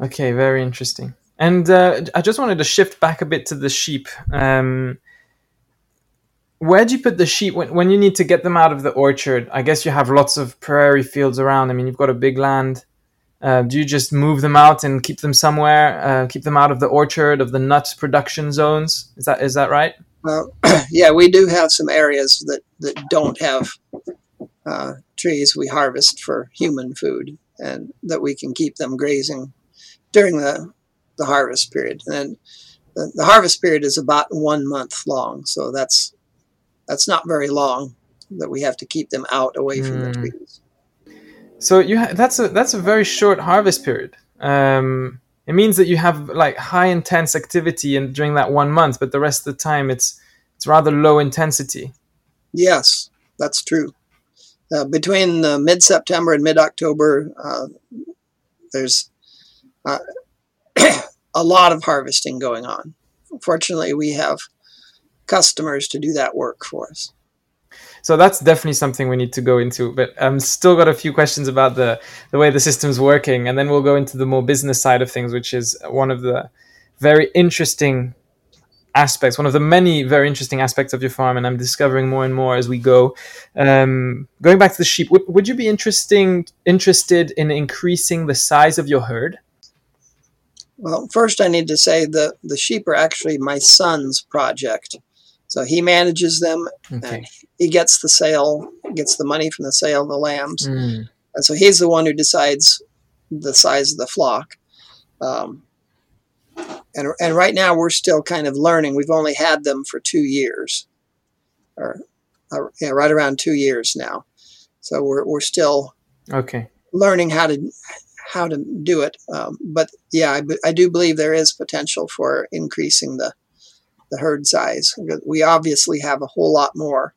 Okay, very interesting. And uh, I just wanted to shift back a bit to the sheep. Um, where do you put the sheep when, when you need to get them out of the orchard? I guess you have lots of prairie fields around. I mean, you've got a big land. Uh, do you just move them out and keep them somewhere, uh, keep them out of the orchard of the nut production zones? Is that is that right? Well, yeah, we do have some areas that that don't have uh, trees we harvest for human food, and that we can keep them grazing during the the harvest period. And the, the harvest period is about one month long, so that's that's not very long that we have to keep them out away from mm. the hmm. trees. So you ha- that's a that's a very short harvest period. Um, it means that you have like high intense activity and during that one month, but the rest of the time it's it's rather low intensity. Yes, that's true. Uh, between uh, mid September and mid October, uh, there's uh, a lot of harvesting going on. Fortunately, we have customers to do that work for us. So that's definitely something we need to go into. But I'm still got a few questions about the the way the system's working, and then we'll go into the more business side of things, which is one of the very interesting aspects, one of the many very interesting aspects of your farm, and I'm discovering more and more as we go. Um, going back to the sheep, w- would you be interesting interested in increasing the size of your herd? Well, first I need to say that the sheep are actually my son's project. So he manages them okay. and he gets the sale, gets the money from the sale of the lambs. Mm. And so he's the one who decides the size of the flock. Um, and, and right now we're still kind of learning. We've only had them for two years, or uh, yeah, right around two years now. So we're, we're still okay learning how to how to do it. Um, but yeah, I, I do believe there is potential for increasing the the herd size. We obviously have a whole lot more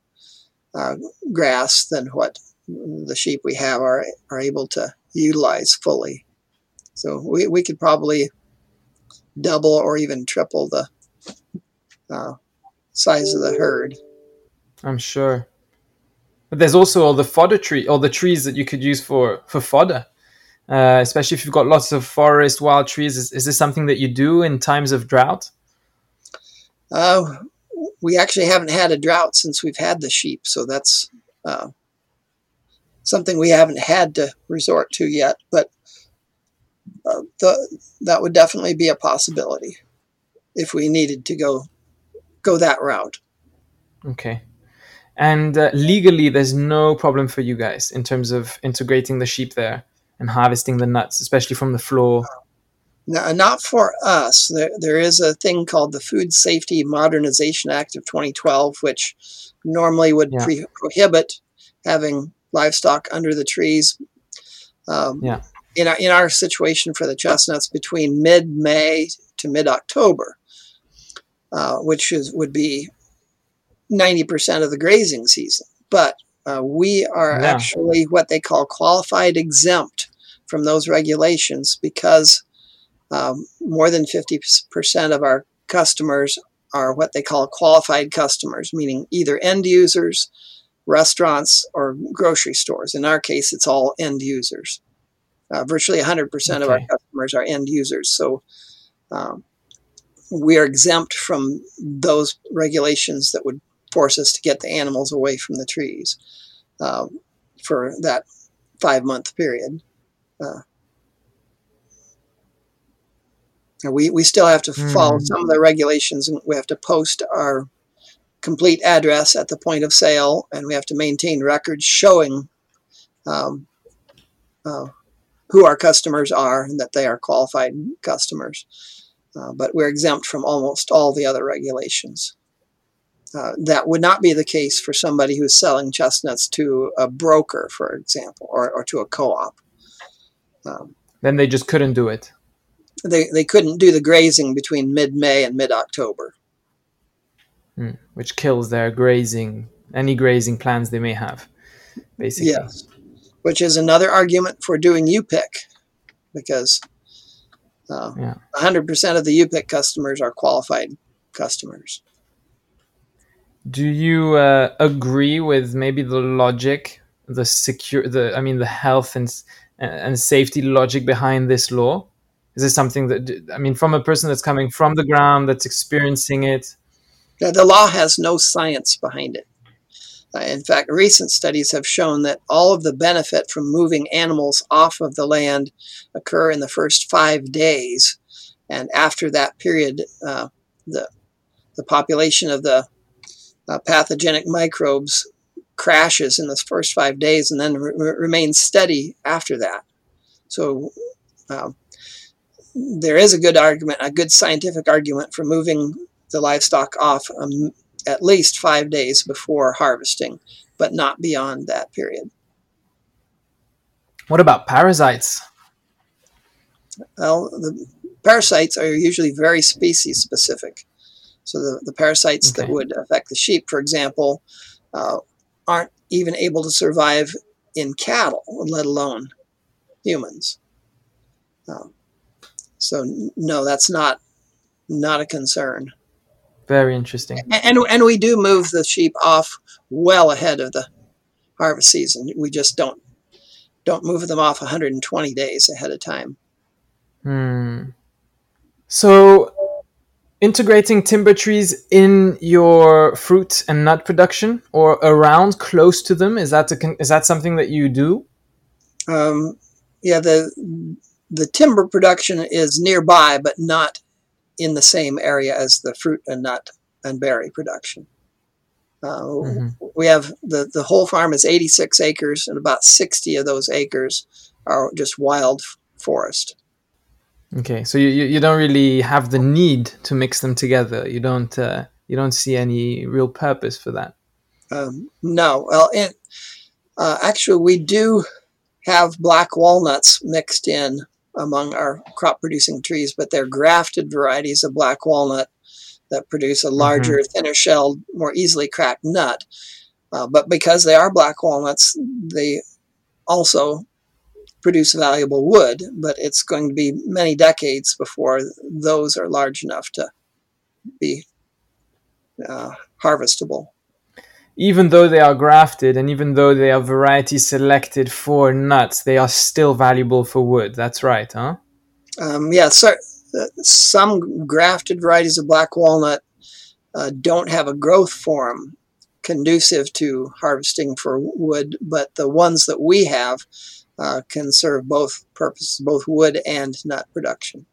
uh, grass than what the sheep we have are are able to utilize fully. So we, we could probably double or even triple the uh, size of the herd. I'm sure. But there's also all the fodder tree, all the trees that you could use for for fodder. Uh, especially if you've got lots of forest wild trees. Is, is this something that you do in times of drought? Uh, we actually haven't had a drought since we've had the sheep, so that's uh, something we haven't had to resort to yet. But uh, the, that would definitely be a possibility if we needed to go go that route. Okay. And uh, legally, there's no problem for you guys in terms of integrating the sheep there and harvesting the nuts, especially from the floor. Not for us. There, there is a thing called the Food Safety Modernization Act of 2012, which normally would yeah. pre- prohibit having livestock under the trees. Um, yeah. In our, in our situation for the chestnuts, between mid May to mid October, uh, which is, would be 90% of the grazing season. But uh, we are yeah. actually what they call qualified exempt from those regulations because um, more than 50% of our customers are what they call qualified customers, meaning either end users, restaurants, or grocery stores. In our case, it's all end users. Uh, virtually 100% okay. of our customers are end users. So um, we are exempt from those regulations that would force us to get the animals away from the trees uh, for that five month period. Uh, we, we still have to follow mm. some of the regulations and we have to post our complete address at the point of sale and we have to maintain records showing um, uh, who our customers are and that they are qualified customers. Uh, but we're exempt from almost all the other regulations. Uh, that would not be the case for somebody who's selling chestnuts to a broker, for example, or, or to a co op. Um, then they just couldn't do it they, they couldn't do the grazing between mid May and mid October. Mm, which kills their grazing, any grazing plans they may have, basically. Yes. Which is another argument for doing U-pick because uh, yeah. 100% of the U-pick customers are qualified customers. Do you uh, agree with maybe the logic, the secure, the I mean, the health and and safety logic behind this law? Is this something that I mean, from a person that's coming from the ground, that's experiencing it? The law has no science behind it. Uh, in fact, recent studies have shown that all of the benefit from moving animals off of the land occur in the first five days, and after that period, uh, the the population of the uh, pathogenic microbes crashes in the first five days and then re- remains steady after that. So um, there is a good argument, a good scientific argument for moving the livestock off um, at least five days before harvesting, but not beyond that period. What about parasites? Well, the parasites are usually very species specific. So the, the parasites okay. that would affect the sheep, for example, uh, aren't even able to survive in cattle, let alone humans. Um, so no, that's not not a concern. Very interesting. And and we do move the sheep off well ahead of the harvest season. We just don't don't move them off 120 days ahead of time. Hmm. So integrating timber trees in your fruit and nut production or around close to them is that a, is that something that you do um, yeah the the timber production is nearby but not in the same area as the fruit and nut and berry production uh, mm-hmm. we have the the whole farm is 86 acres and about 60 of those acres are just wild forest Okay, so you, you don't really have the need to mix them together. You don't uh, you don't see any real purpose for that. Um, no, well, and uh, actually, we do have black walnuts mixed in among our crop producing trees, but they're grafted varieties of black walnut that produce a larger, mm-hmm. thinner shelled, more easily cracked nut. Uh, but because they are black walnuts, they also produce valuable wood, but it's going to be many decades before those are large enough to be uh, harvestable. Even though they are grafted and even though they are variety selected for nuts, they are still valuable for wood. That's right, huh? Um, yeah, so, uh, some grafted varieties of black walnut uh, don't have a growth form conducive to harvesting for wood, but the ones that we have uh, can serve both purposes, both wood and nut production.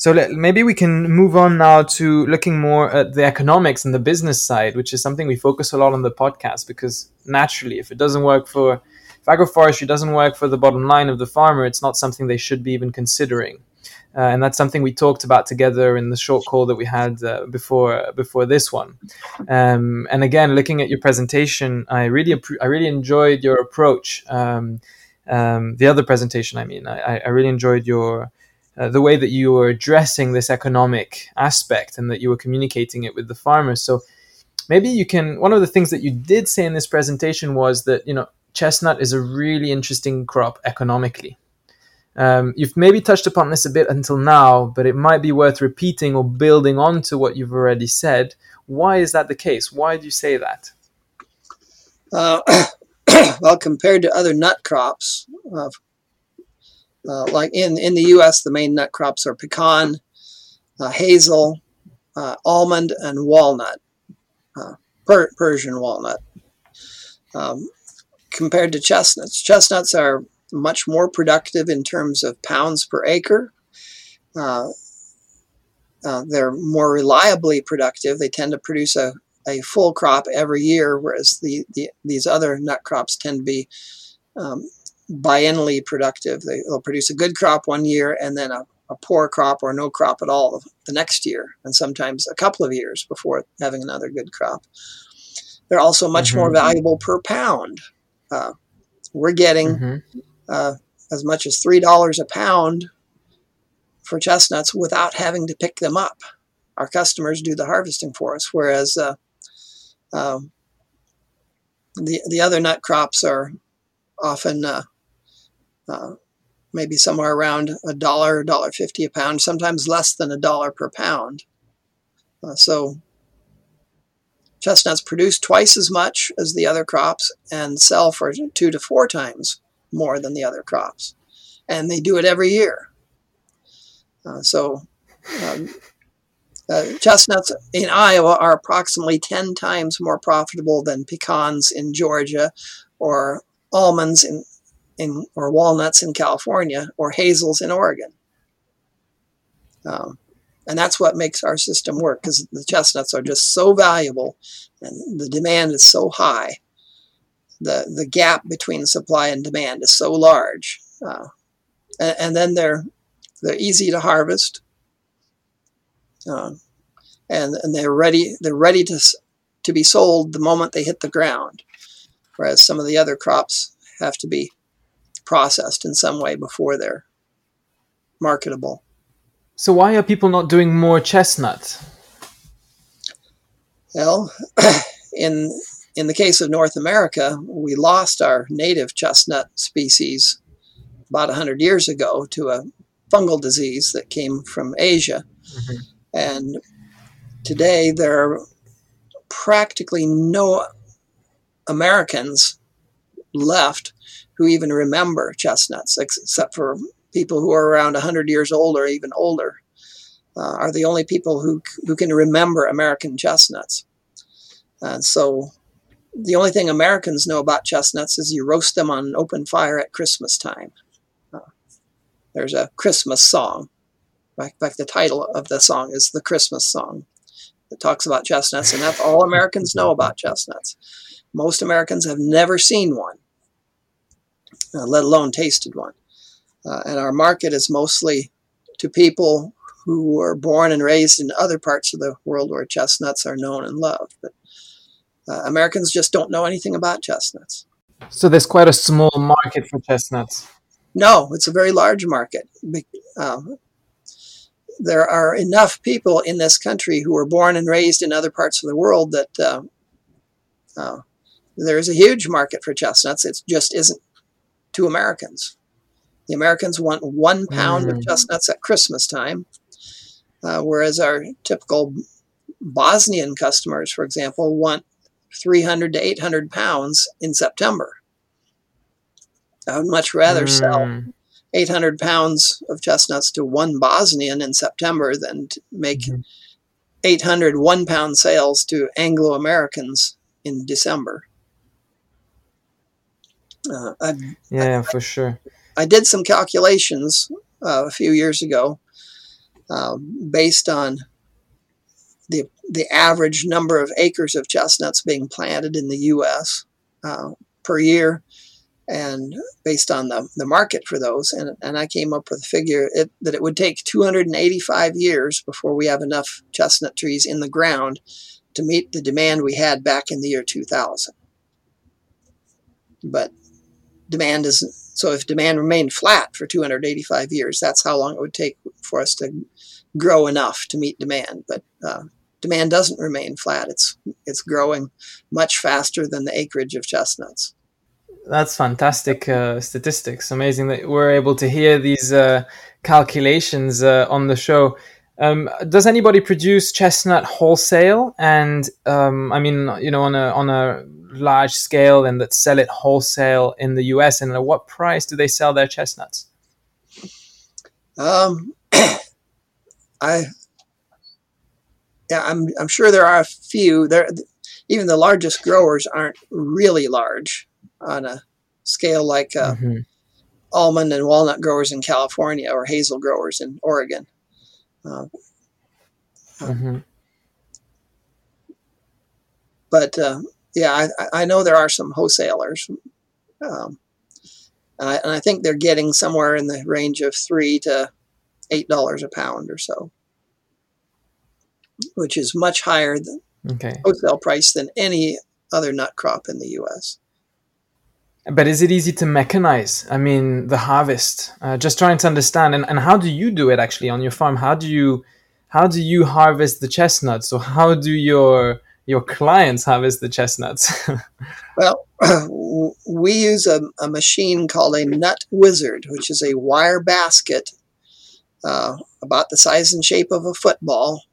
So let, maybe we can move on now to looking more at the economics and the business side, which is something we focus a lot on the podcast because naturally, if it doesn't work for if agroforestry doesn't work for the bottom line of the farmer, it's not something they should be even considering. Uh, and that's something we talked about together in the short call that we had uh, before before this one. Um, and again, looking at your presentation, I really I really enjoyed your approach. Um, um, the other presentation. I mean, I, I really enjoyed your uh, the way that you were addressing this economic aspect and that you were communicating it with the farmers. So maybe you can. One of the things that you did say in this presentation was that you know chestnut is a really interesting crop economically. Um, you've maybe touched upon this a bit until now, but it might be worth repeating or building on to what you've already said. Why is that the case? Why do you say that? Uh, well, compared to other nut crops, uh, uh, like in, in the U.S., the main nut crops are pecan, uh, hazel, uh, almond, and walnut, uh, per- Persian walnut. Um, compared to chestnuts, chestnuts are much more productive in terms of pounds per acre. Uh, they're more reliably productive. They tend to produce a a full crop every year, whereas the, the these other nut crops tend to be um, biennially productive. They, will produce a good crop one year and then a, a, poor crop or no crop at all the next year, and sometimes a couple of years before having another good crop. They're also much mm-hmm. more valuable per pound. Uh, we're getting mm-hmm. uh, as much as three dollars a pound for chestnuts without having to pick them up. Our customers do the harvesting for us, whereas uh, um, the the other nut crops are often uh, uh, maybe somewhere around a dollar, a dollar fifty a pound, sometimes less than a dollar per pound. Uh, so chestnuts produce twice as much as the other crops and sell for two to four times more than the other crops, and they do it every year. Uh, so um, uh, chestnuts in Iowa are approximately 10 times more profitable than pecans in Georgia or almonds in, in or walnuts in California or hazels in Oregon. Um, and that's what makes our system work because the chestnuts are just so valuable and the demand is so high. The, the gap between supply and demand is so large. Uh, and, and, then they're, they're easy to harvest. Uh, and, and they're ready, they're ready to, to be sold the moment they hit the ground. Whereas some of the other crops have to be processed in some way before they're marketable. So why are people not doing more chestnut? Well, in in the case of North America, we lost our native chestnut species about 100 years ago to a fungal disease that came from Asia. Mm-hmm. And today there are practically no Americans left who even remember chestnuts, except for people who are around 100 years old or even older uh, are the only people who, who can remember American chestnuts. And so the only thing Americans know about chestnuts is you roast them on an open fire at Christmas time. Uh, there's a Christmas song. In fact, the title of the song is the Christmas song. It talks about chestnuts, and that's all Americans know about chestnuts. Most Americans have never seen one, uh, let alone tasted one. Uh, and our market is mostly to people who were born and raised in other parts of the world where chestnuts are known and loved. But uh, Americans just don't know anything about chestnuts. So there's quite a small market for chestnuts. No, it's a very large market. Um, there are enough people in this country who were born and raised in other parts of the world that uh, uh, there's a huge market for chestnuts. It just isn't to Americans. The Americans want one pound mm. of chestnuts at Christmas time, uh, whereas our typical Bosnian customers, for example, want 300 to 800 pounds in September. I would much rather mm. sell 800 pounds of chestnuts to one Bosnian in September than to make mm-hmm. 800 one pound sales to Anglo Americans in December. Uh, I, yeah, I, for sure. I did some calculations uh, a few years ago uh, based on the the average number of acres of chestnuts being planted in the U.S. Uh, per year, and based on the, the market for those, and, and I came up with a figure it, that it would take 285 years before we have enough chestnut trees in the ground to meet the demand we had back in the year 2000. But demand isn't so if demand remained flat for 285 years, that's how long it would take for us to grow enough to meet demand. But uh, demand doesn't remain flat; it's it's growing much faster than the acreage of chestnuts. That's fantastic uh, statistics. Amazing that we're able to hear these uh, calculations uh, on the show. Um, does anybody produce chestnut wholesale? And um, I mean, you know, on a on a large scale and that sell it wholesale in the US? And at what price do they sell their chestnuts? Um, I, yeah, I'm, I'm sure there are a few. There, even the largest growers aren't really large on a scale like uh, mm-hmm. almond and walnut growers in California or hazel growers in Oregon. Uh, mm-hmm. But uh, yeah, I, I know there are some wholesalers, um, and, I, and I think they're getting somewhere in the range of three to eight dollars a pound or so, which is much higher than okay. wholesale price than any other nut crop in the U.S. But is it easy to mechanize? I mean, the harvest. Uh, just trying to understand, and, and how do you do it actually on your farm? How do you how do you harvest the chestnuts? or how do your your clients harvest the chestnuts? well, we use a, a, machine called a nut wizard, which is a wire basket uh, about the size and shape of a football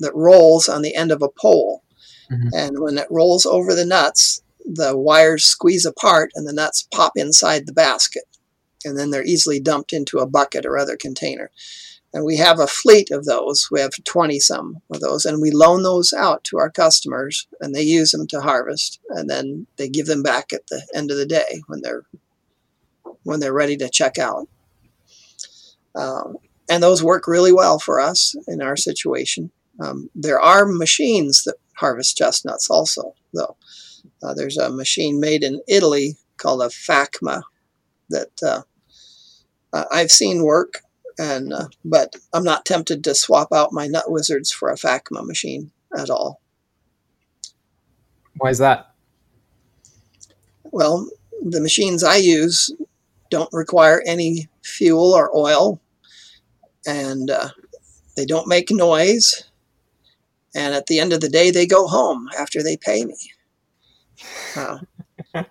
that rolls on the end of a pole. Mm-hmm. And when it rolls over the nuts, the wires squeeze apart and the nuts pop inside the basket. And then they're easily dumped into a bucket or other container. And we have a fleet of those. We have 20 some of those, and we loan those out to our customers, and they use them to harvest, and then they give them back at the end of the day when they're when they're ready to check out. Um, and those work really well for us in our situation. Um, there are machines that harvest chestnuts also, though. Uh, there's a machine made in Italy called a FACMA that uh, I've seen work and uh, but I'm not tempted to swap out my Nut Wizards for a FACMA machine at all. Why is that? Well, the machines I use don't require any fuel or oil, and uh, they don't make noise. And at the end of the day, they go home after they pay me. Uh,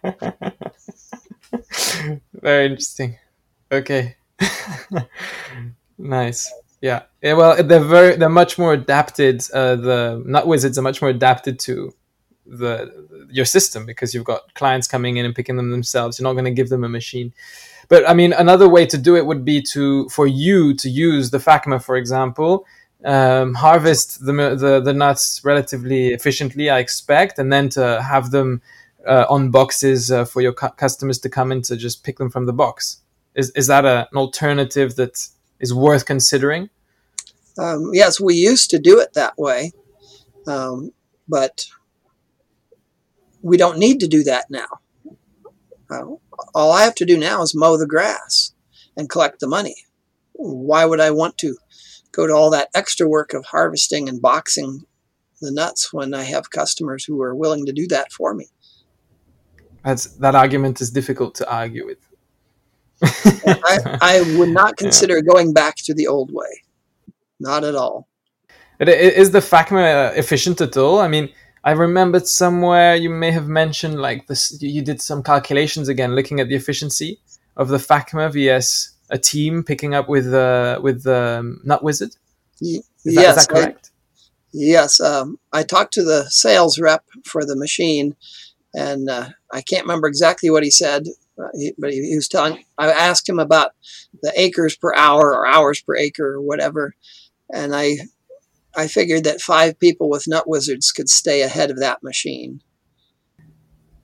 Very interesting. Okay. nice. Yeah. yeah. Well, they're very they're much more adapted. Uh, the nut wizards are much more adapted to the your system because you've got clients coming in and picking them themselves. You're not going to give them a machine. But I mean, another way to do it would be to for you to use the FACMA, for example, um, harvest the, the the nuts relatively efficiently, I expect, and then to have them uh, on boxes uh, for your cu- customers to come in to just pick them from the box. Is is that a, an alternative that is worth considering? Um, yes, we used to do it that way, um, but we don't need to do that now. Uh, all I have to do now is mow the grass and collect the money. Why would I want to go to all that extra work of harvesting and boxing the nuts when I have customers who are willing to do that for me? That's that argument is difficult to argue with. I, I, would not consider yeah. going back to the old way. Not at all. Is the FACMA efficient at all? I mean, I remembered somewhere you may have mentioned like this. You did some calculations again, looking at the efficiency of the FACMA vs a team picking up with uh, with the um, Nut Wizard. Is yes, that, is that correct? I, yes, um, I talked to the sales rep for the machine, and uh, I can't remember exactly what he said, uh, he, but he, he, was telling. I asked him about the acres per hour or hours per acre or whatever, and I I figured that five people with Nut Wizards could stay ahead of that machine.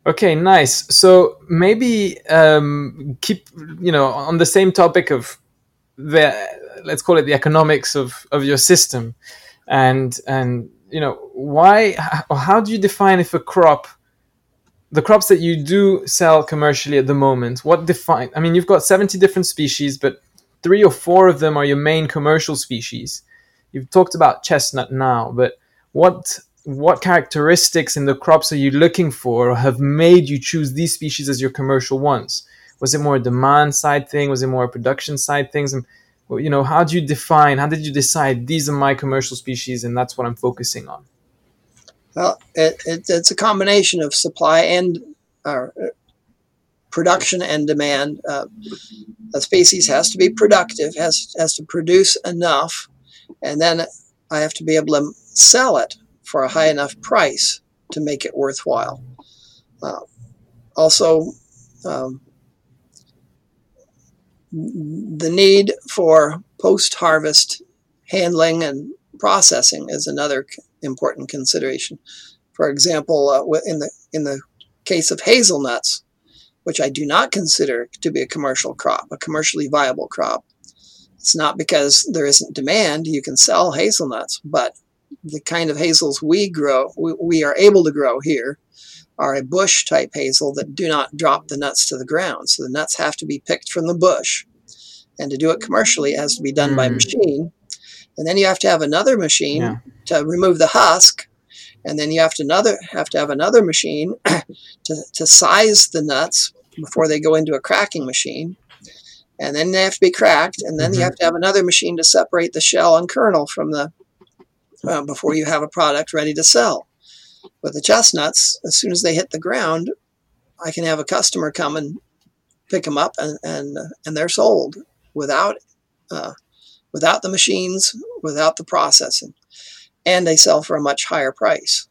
Okay, nice. So maybe um, keep you know on the same topic of the let's call it the economics of of your system, and and you know why how do you define if a crop the crops that you do sell commercially at the moment, what define? I mean, you've got 70 different species, but three or four of them are your main commercial species. You've talked about chestnut now, but what what characteristics in the crops are you looking for or have made you choose these species as your commercial ones? Was it more a demand side thing? Was it more a production side things? And you know, how do you define? How did you decide these are my commercial species and that's what I'm focusing on? Well, it, it, it's a combination of supply and uh, production and demand. Uh, a species has to be productive, has has to produce enough, and then I have to be able to sell it for a high enough price to make it worthwhile. Uh, also, um, the need for post-harvest handling and processing is another important consideration. For example, uh, in the in the case of hazelnuts, which I do not consider to be a commercial crop, a commercially viable crop. It's not because there isn't demand. You can sell hazelnuts, but the kind of hazels we grow, we, we are able to grow here, are a bush type hazel that do not drop the nuts to the ground. So the nuts have to be picked from the bush. And to do it commercially, it has to be done mm. by machine and then you have to have another machine yeah. to remove the husk and then you have to another have to have another machine to, to size the nuts before they go into a cracking machine and then they have to be cracked and then mm-hmm. you have to have another machine to separate the shell and kernel from the uh, before you have a product ready to sell with the chestnuts as soon as they hit the ground i can have a customer come and pick them up and and, and they're sold without uh, without the machines, without the processing. And they sell for a much higher price.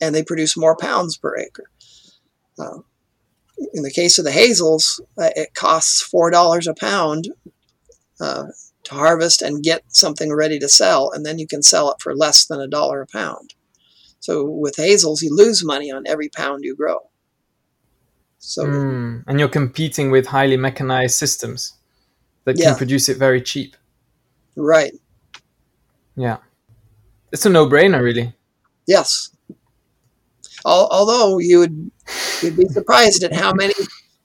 And they produce more pounds per acre. Uh, in the case of the hazels, uh, it costs $4 a pound uh, to harvest and get something ready to sell, and then you can sell it for less than a dollar a pound. So with hazels, you lose money on every pound you grow. So mm, and you're competing with highly mechanized systems that yeah. can produce it very cheap. Right. Yeah. It's a no-brainer, really. Yes. Although you would you'd be surprised at how many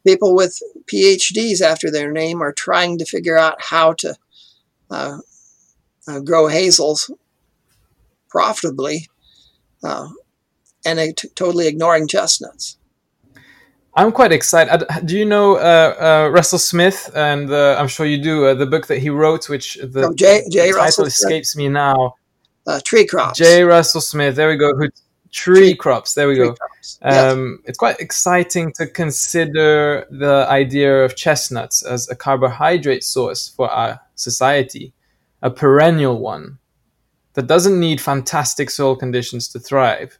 people with PhDs after their name are trying to figure out how to uh, uh, grow hazels profitably uh, and t- totally ignoring chestnuts. I'm quite excited. Do you know uh, uh, Russell Smith? And uh, I'm sure you do. Uh, the book that he wrote, which the, oh, J, J. title escapes me now. Uh, tree crops. J. Russell Smith. There we go. Who, tree, tree crops. There we go. Um, It's quite exciting to consider the idea of chestnuts as a carbohydrate source for our society, a perennial one that doesn't need fantastic soil conditions to thrive.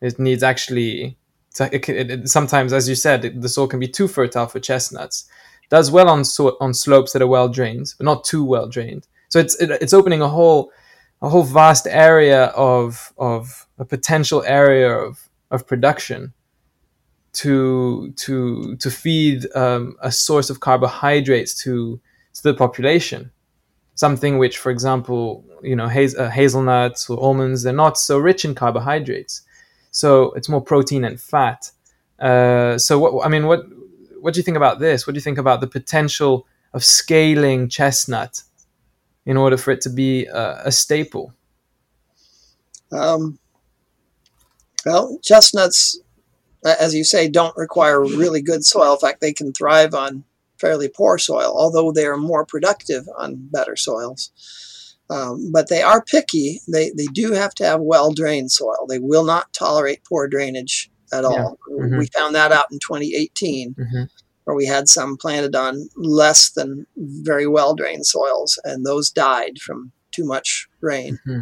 It needs actually it, it, it, sometimes, as you said, the soil can be too fertile for chestnuts. Does well on so, on slopes that are well drained, but not too well drained. So it's it's opening a whole a whole vast area of of a potential area of of production to to to feed um, a source of carbohydrates to to the population. Something which, for example, you know, haz- uh, hazelnuts or almonds, they're not so rich in carbohydrates so it's more protein and fat. Uh, so what I mean, what what do you think about this? What do you think about the potential of scaling chestnut in order for it to be a, a staple? Um, well, chestnuts, as you say, don't require really good soil. In fact, they can thrive on fairly poor soil, although they are more productive on better soils. Um, but they are picky. They, they do have to have well drained soil. They will not tolerate poor drainage at all. Yeah. Mm-hmm. We found that out in 2018, mm-hmm. where we had some planted on less than very well drained soils, and those died from too much rain. Mm-hmm.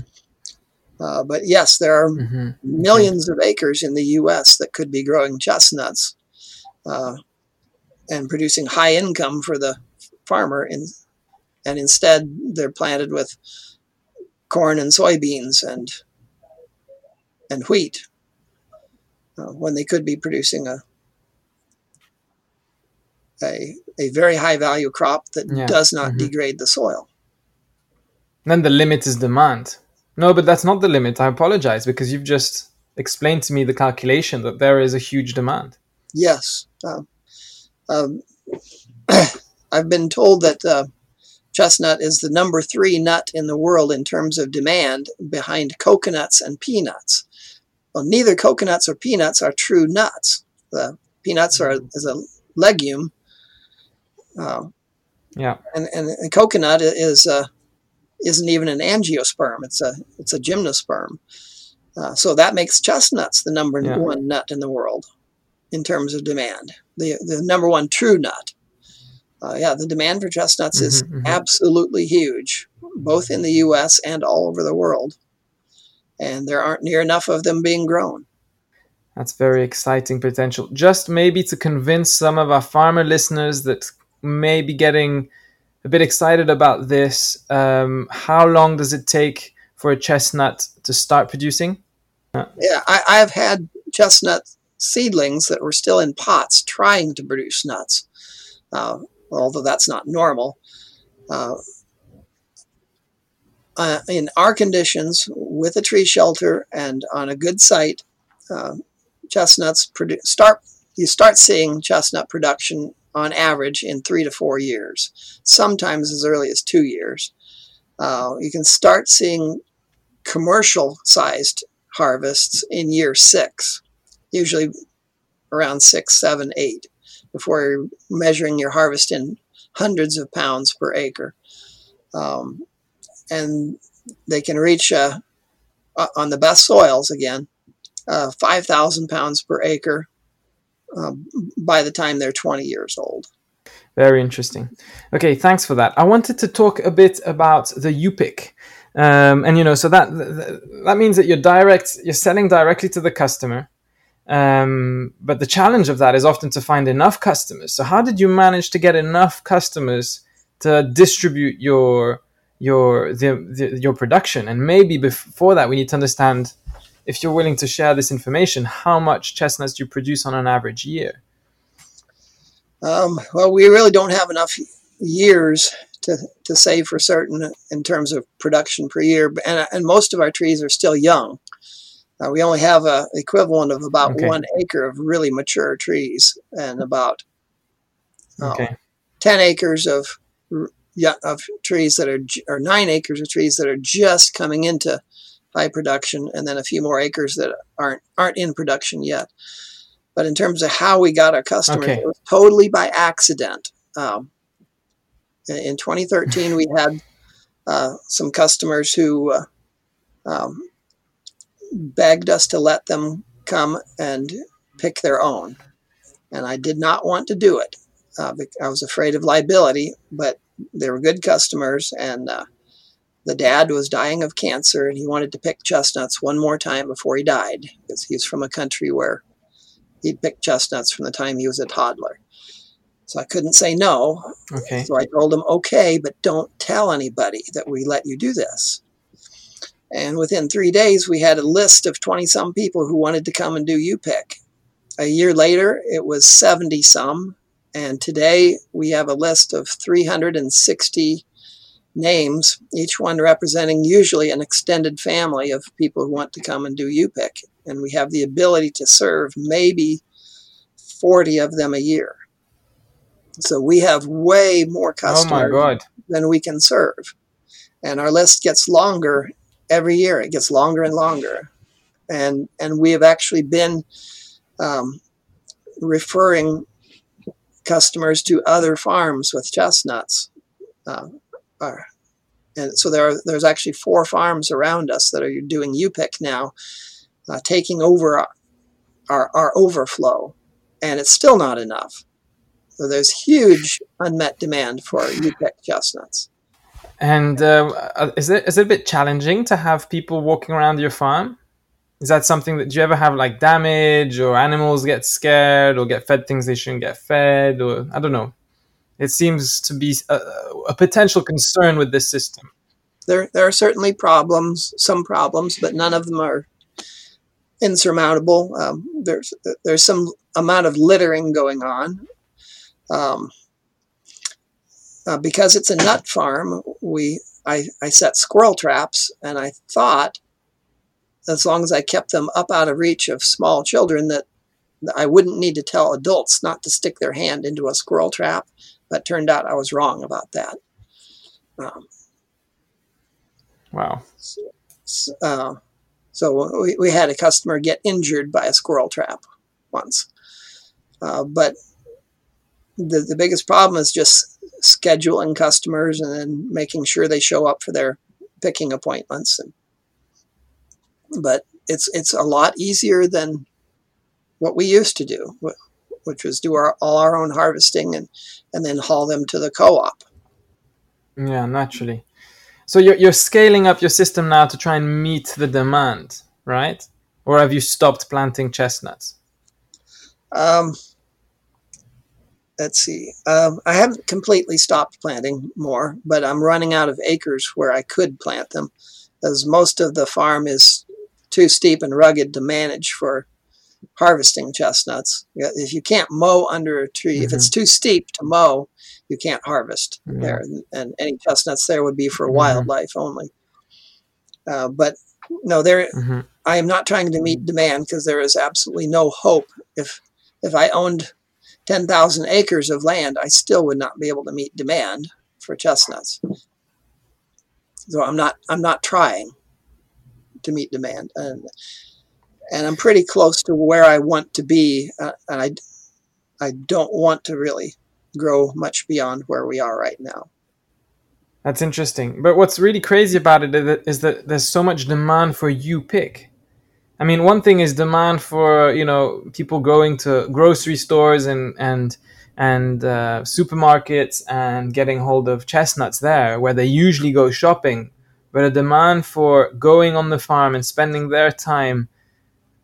Uh, but yes, there are mm-hmm. millions of acres in the U.S. that could be growing chestnuts uh, and producing high income for the farmer in and instead they're planted with corn and soybeans and and wheat uh, when they could be producing a a, a very high value crop that yeah. does not mm-hmm. degrade the soil. Then the limit is demand. No, but that's not the limit. I apologize because you've just explained to me the calculation that there is a huge demand. Yes. Uh, um, I've been told that uh, Chestnut is the number three nut in the world in terms of demand behind coconuts and peanuts. Well, neither coconuts or peanuts are true nuts. The peanuts are is a legume. Uh, yeah. And, and, and coconut is uh, isn't even an angiosperm. It's a it's a gymnosperm. Uh, so that makes chestnuts the number yeah. one nut in the world in terms of demand. The the number one true nut uh, yeah, the demand for chestnuts is mm-hmm, mm-hmm. absolutely huge, both in the U.S. and all over the world. And there aren't near enough of them being grown. That's very exciting potential. Just maybe to convince some of our farmer listeners that may be getting a bit excited about this. Um, how long does it take for a chestnut to start producing? Uh, yeah, I, have had chestnut seedlings that were still in pots trying to produce nuts. Uh, although that's not normal. Uh, uh, in our conditions, with a tree shelter and on a good site, uh, chestnuts produ- start. You start seeing chestnut production on average in three to four years, sometimes as early as two years. Uh, you can start seeing commercial sized harvests in year six, usually around six, seven, eight before you're measuring your harvest in hundreds of pounds per acre. Um, and they can reach, uh, on the best soils again, uh, 5,000 pounds per acre um, by the time they're 20 years old. Very interesting. Okay, thanks for that. I wanted to talk a bit about the U-pick. Um, and you know, so that that means that you're direct, you're selling directly to the customer, um, but the challenge of that is often to find enough customers. So how did you manage to get enough customers to distribute your your the, the, your production? And maybe before that we need to understand if you're willing to share this information how much chestnuts do you produce on an average year. Um, well we really don't have enough years to, to say for certain in terms of production per year. And, and most of our trees are still young uh, we only have a equivalent of about okay. one acre of really mature trees and about um, okay. 10 acres of yeah, of trees that are or nine acres of trees that are just coming into high production, and then a few more acres that aren't aren't in production yet. But in terms of how we got our customers, okay. it was totally by accident. Um, in 2013, we had uh, some customers who uh, um, begged us to let them come and pick their own, and I did not want to do it. Uh, I was afraid of liability, but they were good customers, and uh, the dad was dying of cancer, and he wanted to pick chestnuts one more time before he died because he's from a country where he'd picked chestnuts from the time he was a toddler. So I couldn't say no. Okay. So I told him, okay, but don't tell anybody that we let you do this. And within three days, we had a list of 20 some people who wanted to come and do U pick. A year later, it was 70 some. And today we have a list of 360 names, each one representing usually an extended family of people who want to come and do U-pick. And we have the ability to serve maybe 40 of them a year. So we have way more oh customers oh than we can serve. And our list gets longer every year. It gets longer and longer. And, and we have actually been um, referring customers to other farms with chestnuts. Uh, are, and so there are, there's actually four farms around us that are doing U-pick now, uh, taking over our, our, our overflow, and it's still not enough. So there's huge unmet demand for U-pick chestnuts. And uh, is it is it a bit challenging to have people walking around your farm? Is that something that do you ever have like damage or animals get scared or get fed things they shouldn't get fed or I don't know. It seems to be a, a potential concern with this system. There, there are certainly problems, some problems, but none of them are insurmountable. Um, there's there's some amount of littering going on. Um, uh, because it's a nut farm, we I, I set squirrel traps, and I thought as long as I kept them up out of reach of small children, that I wouldn't need to tell adults not to stick their hand into a squirrel trap. But turned out I was wrong about that. Um, wow. So, uh, so we, we had a customer get injured by a squirrel trap once. Uh, but the, the biggest problem is just scheduling customers and then making sure they show up for their picking appointments and but it's it's a lot easier than what we used to do, which was do our, all our own harvesting and and then haul them to the co-op. Yeah, naturally. So you're you're scaling up your system now to try and meet the demand, right? Or have you stopped planting chestnuts? Um, let's see. Um, I haven't completely stopped planting more, but I'm running out of acres where I could plant them, as most of the farm is too steep and rugged to manage for harvesting chestnuts. If you can't mow under a tree, mm-hmm. if it's mm-hmm. too steep to mow, you can't harvest mm-hmm. there. And any chestnuts there would be for mm-hmm. wildlife only. Uh, but no, there. Mm-hmm. I am not trying to meet demand because there is absolutely no hope. If if I owned ten thousand acres of land, I still would not be able to meet demand for chestnuts. So I'm not. I'm not trying to meet demand. And and I'm pretty close to where I want to be, uh, and I I don't want to really grow much beyond where we are right now. That's interesting. But what's really crazy about it is that there's so much demand for you pick. I mean, one thing is demand for you know people going to grocery stores and and and uh, supermarkets and getting hold of chestnuts there, where they usually go shopping. But a demand for going on the farm and spending their time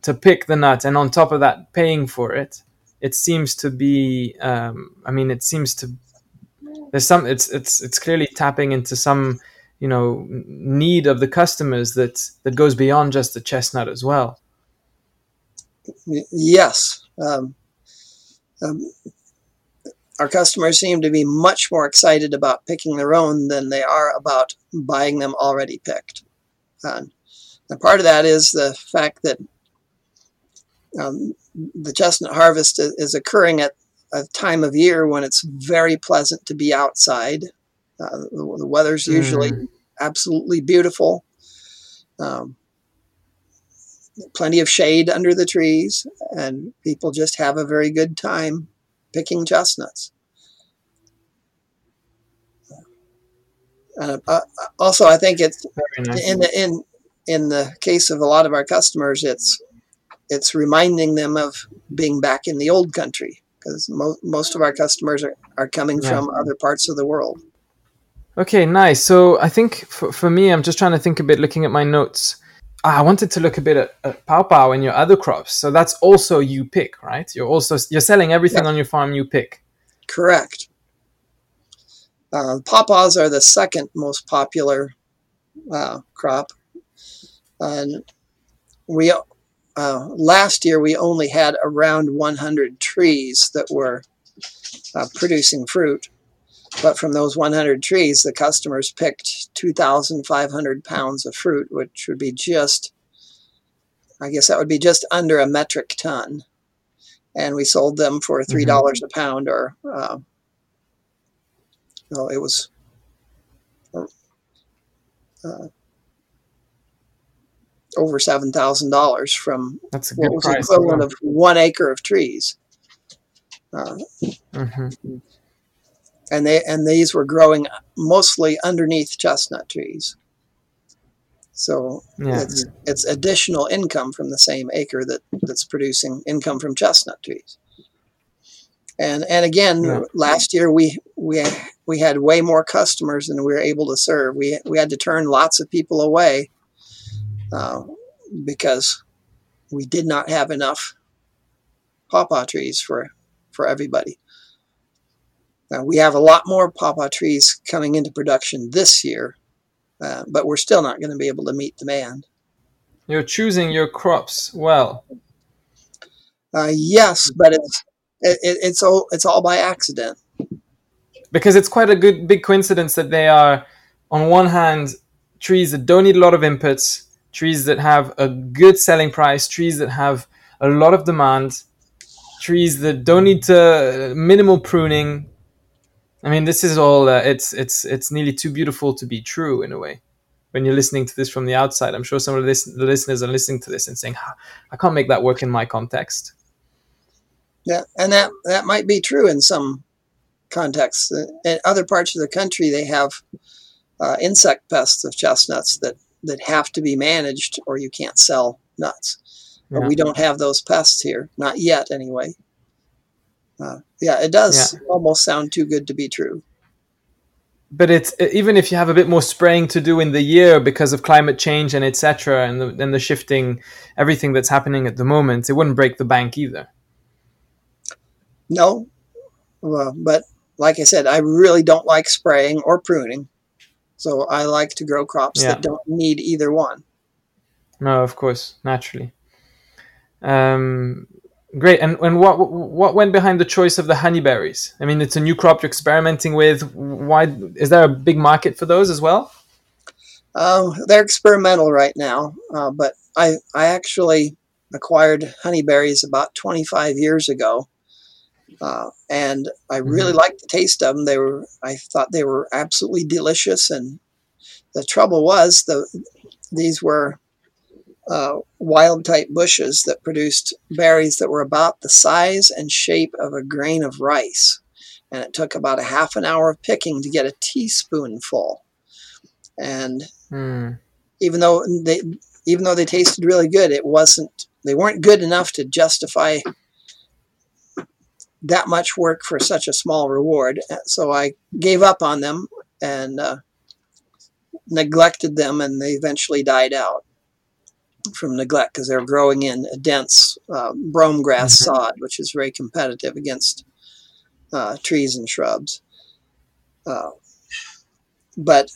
to pick the nut and on top of that paying for it it seems to be um, i mean it seems to there's some it's it's it's clearly tapping into some you know need of the customers that that goes beyond just the chestnut as well. Yes. Um, um, our customers seem to be much more excited about picking their own than they are about buying them already picked. and part of that is the fact that um, the chestnut harvest is occurring at a time of year when it's very pleasant to be outside. Uh, the, the, weather's usually mm. absolutely beautiful. Um, plenty of shade under the trees, and people just have a very good time picking chestnuts. Uh, uh, also, I think it's nice. in the in in the case of a lot of our customers, it's it's reminding them of being back in the old country because mo- most of our customers are, are coming yeah. from other parts of the world. Okay, nice. So I think for, for me, I'm just trying to think a bit, looking at my notes. Ah, I wanted to look a bit at, at pawpaw and your other crops. So that's also you pick, right? You're also you're selling everything yeah. on your farm you pick. Correct. Uh, pawpaws are the second most popular uh, crop, and we uh, last year we only had around 100 trees that were uh, producing fruit. But from those 100 trees, the customers picked 2,500 pounds of fruit, which would be just, I guess that would be just under a metric ton. And we sold them for $3 mm-hmm. mm-hmm. a pound, or uh, no, it was uh, over seven thousand dollars from That's what was price equivalent of one acre of trees. Uh, mm-hmm. And they and these were growing mostly underneath chestnut trees. So yeah. it's it's additional income from the same acre that, that's producing income from chestnut trees. And and again, yeah. last year we we we had way more customers than we were able to serve. We we had to turn lots of people away uh, because we did not have enough pawpaw trees for, for everybody. Now, we have a lot more pawpaw trees coming into production this year, uh, but we're still not going to be able to meet demand. You're choosing your crops well. Uh, yes, but it's it, it's all it's all by accident. Because it's quite a good big coincidence that they are, on one hand, trees that don't need a lot of inputs, trees that have a good selling price, trees that have a lot of demand, trees that don't need to minimal pruning. I mean, this is all. Uh, it's it's it's nearly too beautiful to be true in a way. When you're listening to this from the outside, I'm sure some of the, the listeners are listening to this and saying, "I can't make that work in my context." Yeah, and that that might be true in some contexts. In other parts of the country, they have uh, insect pests of chestnuts that that have to be managed or you can't sell nuts. Yeah. we don't have those pests here, not yet anyway. Uh, yeah, it does yeah. almost sound too good to be true. But it's even if you have a bit more spraying to do in the year because of climate change and etc. and the, and the shifting everything that's happening at the moment, it wouldn't break the bank either. No, well, but like I said, I really don't like spraying or pruning. So I like to grow crops yeah. that don't need either one. No, of course, naturally. Um, great. And and what what went behind the choice of the honeyberries? I mean, it's a new crop you're experimenting with. Why is there a big market for those as well? Um, they're experimental right now, uh, but I I actually acquired honeyberries about 25 years ago, uh, and I really mm-hmm. liked the taste of them. They were, I thought they were absolutely delicious. And the trouble was, the these were uh, wild type bushes that produced berries that were about the size and shape of a grain of rice. And it took about a half an hour of picking to get a teaspoonful. And mm. even though they, even though they tasted really good, it wasn't. They weren't good enough to justify that much work for such a small reward. So I gave up on them and uh, neglected them, and they eventually died out from neglect because they're growing in a dense uh, brome grass mm-hmm. sod, which is very competitive against uh, trees and shrubs. Uh, but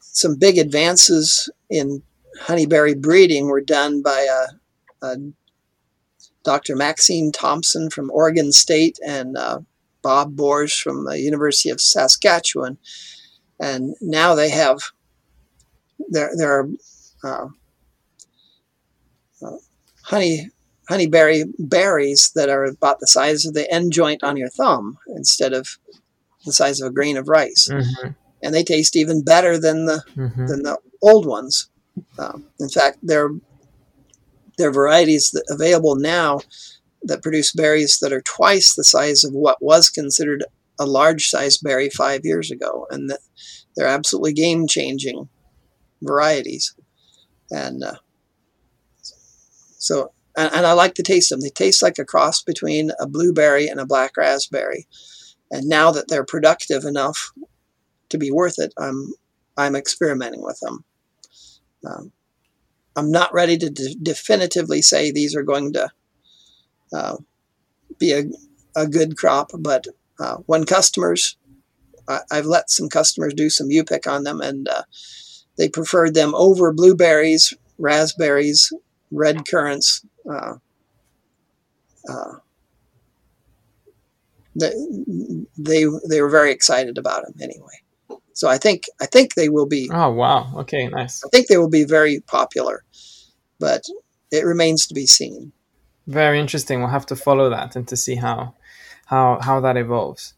some big advances in honeyberry breeding were done by uh, uh, Dr. Maxine Thompson from Oregon State and uh, Bob Bors from the University of Saskatchewan. And now they have, there, there are uh, honey honeyberry berries that are about the size of the end joint on your thumb instead of the size of a grain of rice, mm-hmm. and they taste even better than the mm-hmm. than the old ones. Um, in fact, there there are varieties that available now that produce berries that are twice the size of what was considered a large size berry five years ago, and that they're absolutely game changing varieties. And uh, so, and, and, I like to taste them. They taste like a cross between a blueberry and a black raspberry. And now that they're productive enough to be worth it, I'm I'm experimenting with them. Um, I'm not ready to de- definitively say these are going to uh, be a, a good crop, but uh, when customers, I, have let some customers do some U pick on them, and uh, they preferred them over blueberries, raspberries, red currants. Uh, uh, they, they they were very excited about them anyway. So I think I think they will be. Oh wow! Okay, nice. I think they will be very popular, but it remains to be seen. Very interesting. We'll have to follow that and to see how how how that evolves.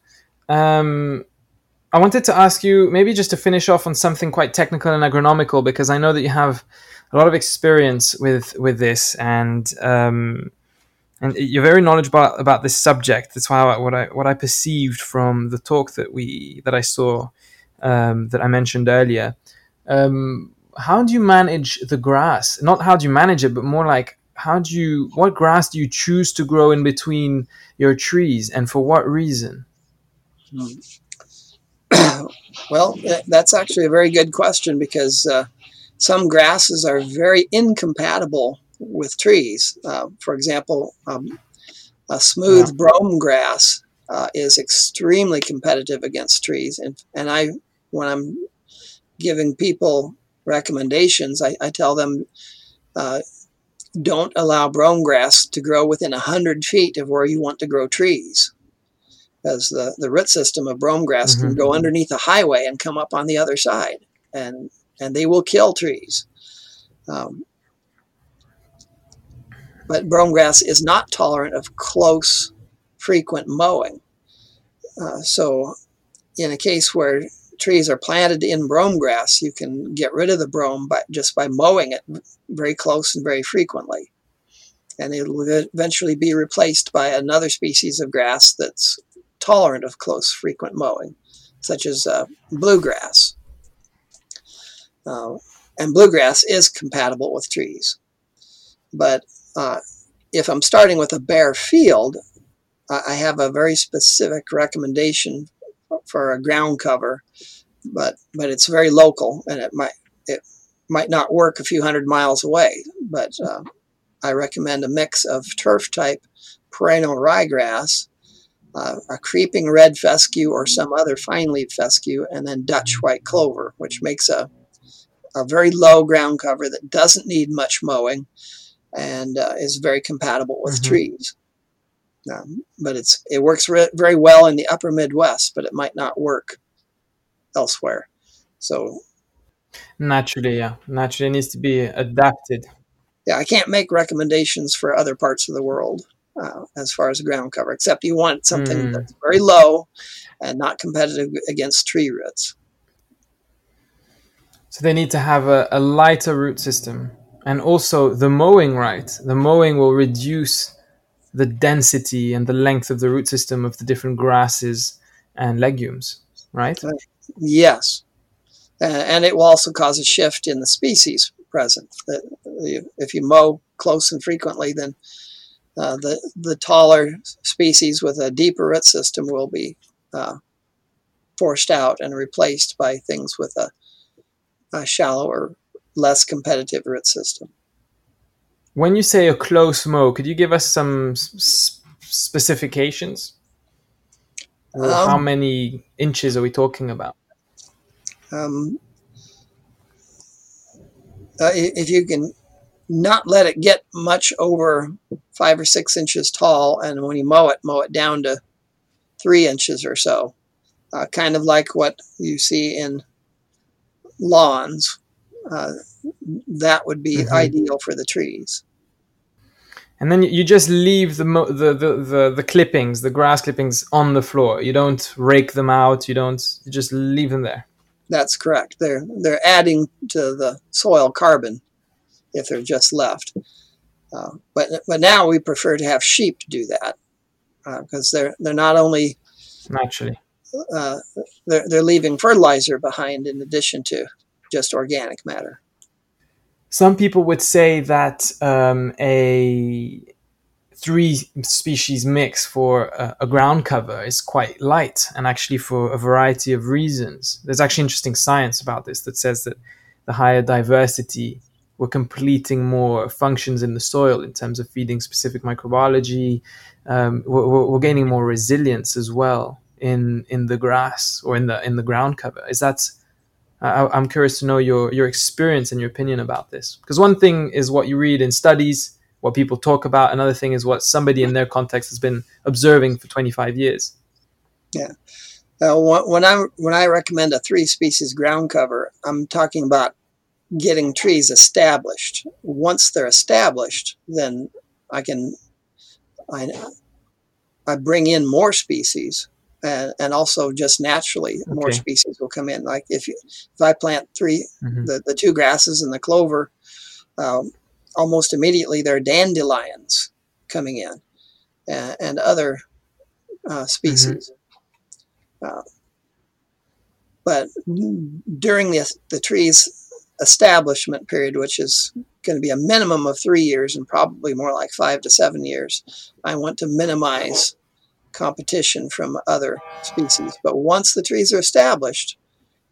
Um, I wanted to ask you maybe just to finish off on something quite technical and agronomical because I know that you have a lot of experience with with this and um, and you're very knowledgeable about this subject. That's why I, what I what I perceived from the talk that we that I saw um, that I mentioned earlier. Um, how do you manage the grass? Not how do you manage it, but more like how do you what grass do you choose to grow in between your trees, and for what reason? well, that's actually a very good question because uh, some grasses are very incompatible with trees. Uh, for example, um, a smooth yeah. brome grass uh, is extremely competitive against trees, and and I when I'm giving people recommendations, I, I tell them uh, don't allow brome grass to grow within 100 feet of where you want to grow trees. Because the, the root system of brome grass mm-hmm. can go underneath a highway and come up on the other side, and, and they will kill trees. Um, but brome grass is not tolerant of close, frequent mowing. Uh, so, in a case where trees are planted in brome grass, you can get rid of the brome by, just by mowing it very close and very frequently. And it will eventually be replaced by another species of grass that's tolerant of close, frequent mowing, such as uh, bluegrass. Uh, and bluegrass is compatible with trees. But uh, if I'm starting with a bare field, I have a very specific recommendation for a ground cover, but but it's very local and it might it might not work a few hundred miles away. But uh, I recommend a mix of turf type perennial ryegrass, uh, a creeping red fescue or some other fine leaf fescue, and then Dutch white clover, which makes a a very low ground cover that doesn't need much mowing and uh, is very compatible with mm-hmm. trees. Um, but it's it works re- very well in the upper Midwest, but it might not work elsewhere. So naturally, yeah, naturally needs to be adapted. Yeah, I can't make recommendations for other parts of the world uh, as far as ground cover, except you want something mm. that's very low and not competitive against tree roots. So they need to have a, a lighter root system, and also the mowing right. The mowing will reduce the density and the length of the root system of the different grasses and legumes, right? Yes. and it will also cause a shift in the species present. If you mow close and frequently, then uh, the, the taller species with a deeper root system will be uh, forced out and replaced by things with a, a shallower, less competitive root system. When you say a close mow, could you give us some s- specifications? Um, how many inches are we talking about? Um, uh, if you can not let it get much over five or six inches tall, and when you mow it, mow it down to three inches or so, uh, kind of like what you see in lawns. Uh, that would be mm-hmm. ideal for the trees. And then you just leave the, the, the, the, the clippings, the grass clippings on the floor. You don't rake them out. You don't, you just leave them there. That's correct. They're, they're adding to the soil carbon if they're just left. Uh, but, but now we prefer to have sheep do that because uh, they're, they're not only naturally uh, they're, they're leaving fertilizer behind in addition to just organic matter. Some people would say that um, a three species mix for a, a, ground cover is quite light, and actually for a variety of reasons. There's actually interesting science about this that says that the higher diversity, we're completing more functions in the soil in terms of feeding specific microbiology. Um, we're, we're, gaining more resilience as well in in the grass or in the in the ground cover. Is that I, am curious to know your your experience and your opinion about this because one thing is what you read in studies, what people talk about. Another thing is what somebody in their context has been observing for 25 years. Yeah. Uh, when I when I recommend a three species ground cover, I'm talking about getting trees established. Once they're established, then I can I I bring in more species and, and also just naturally okay. more species will come in. Like if you, if I plant 3 mm-hmm. the, the two grasses and the clover, um, almost immediately there are dandelions coming in and, and other uh, species. Mm-hmm. Uh, but during the, the tree's establishment period, which is going to be a minimum of three years and probably more like five to seven years, I want to minimize competition from other species. But once the trees are established,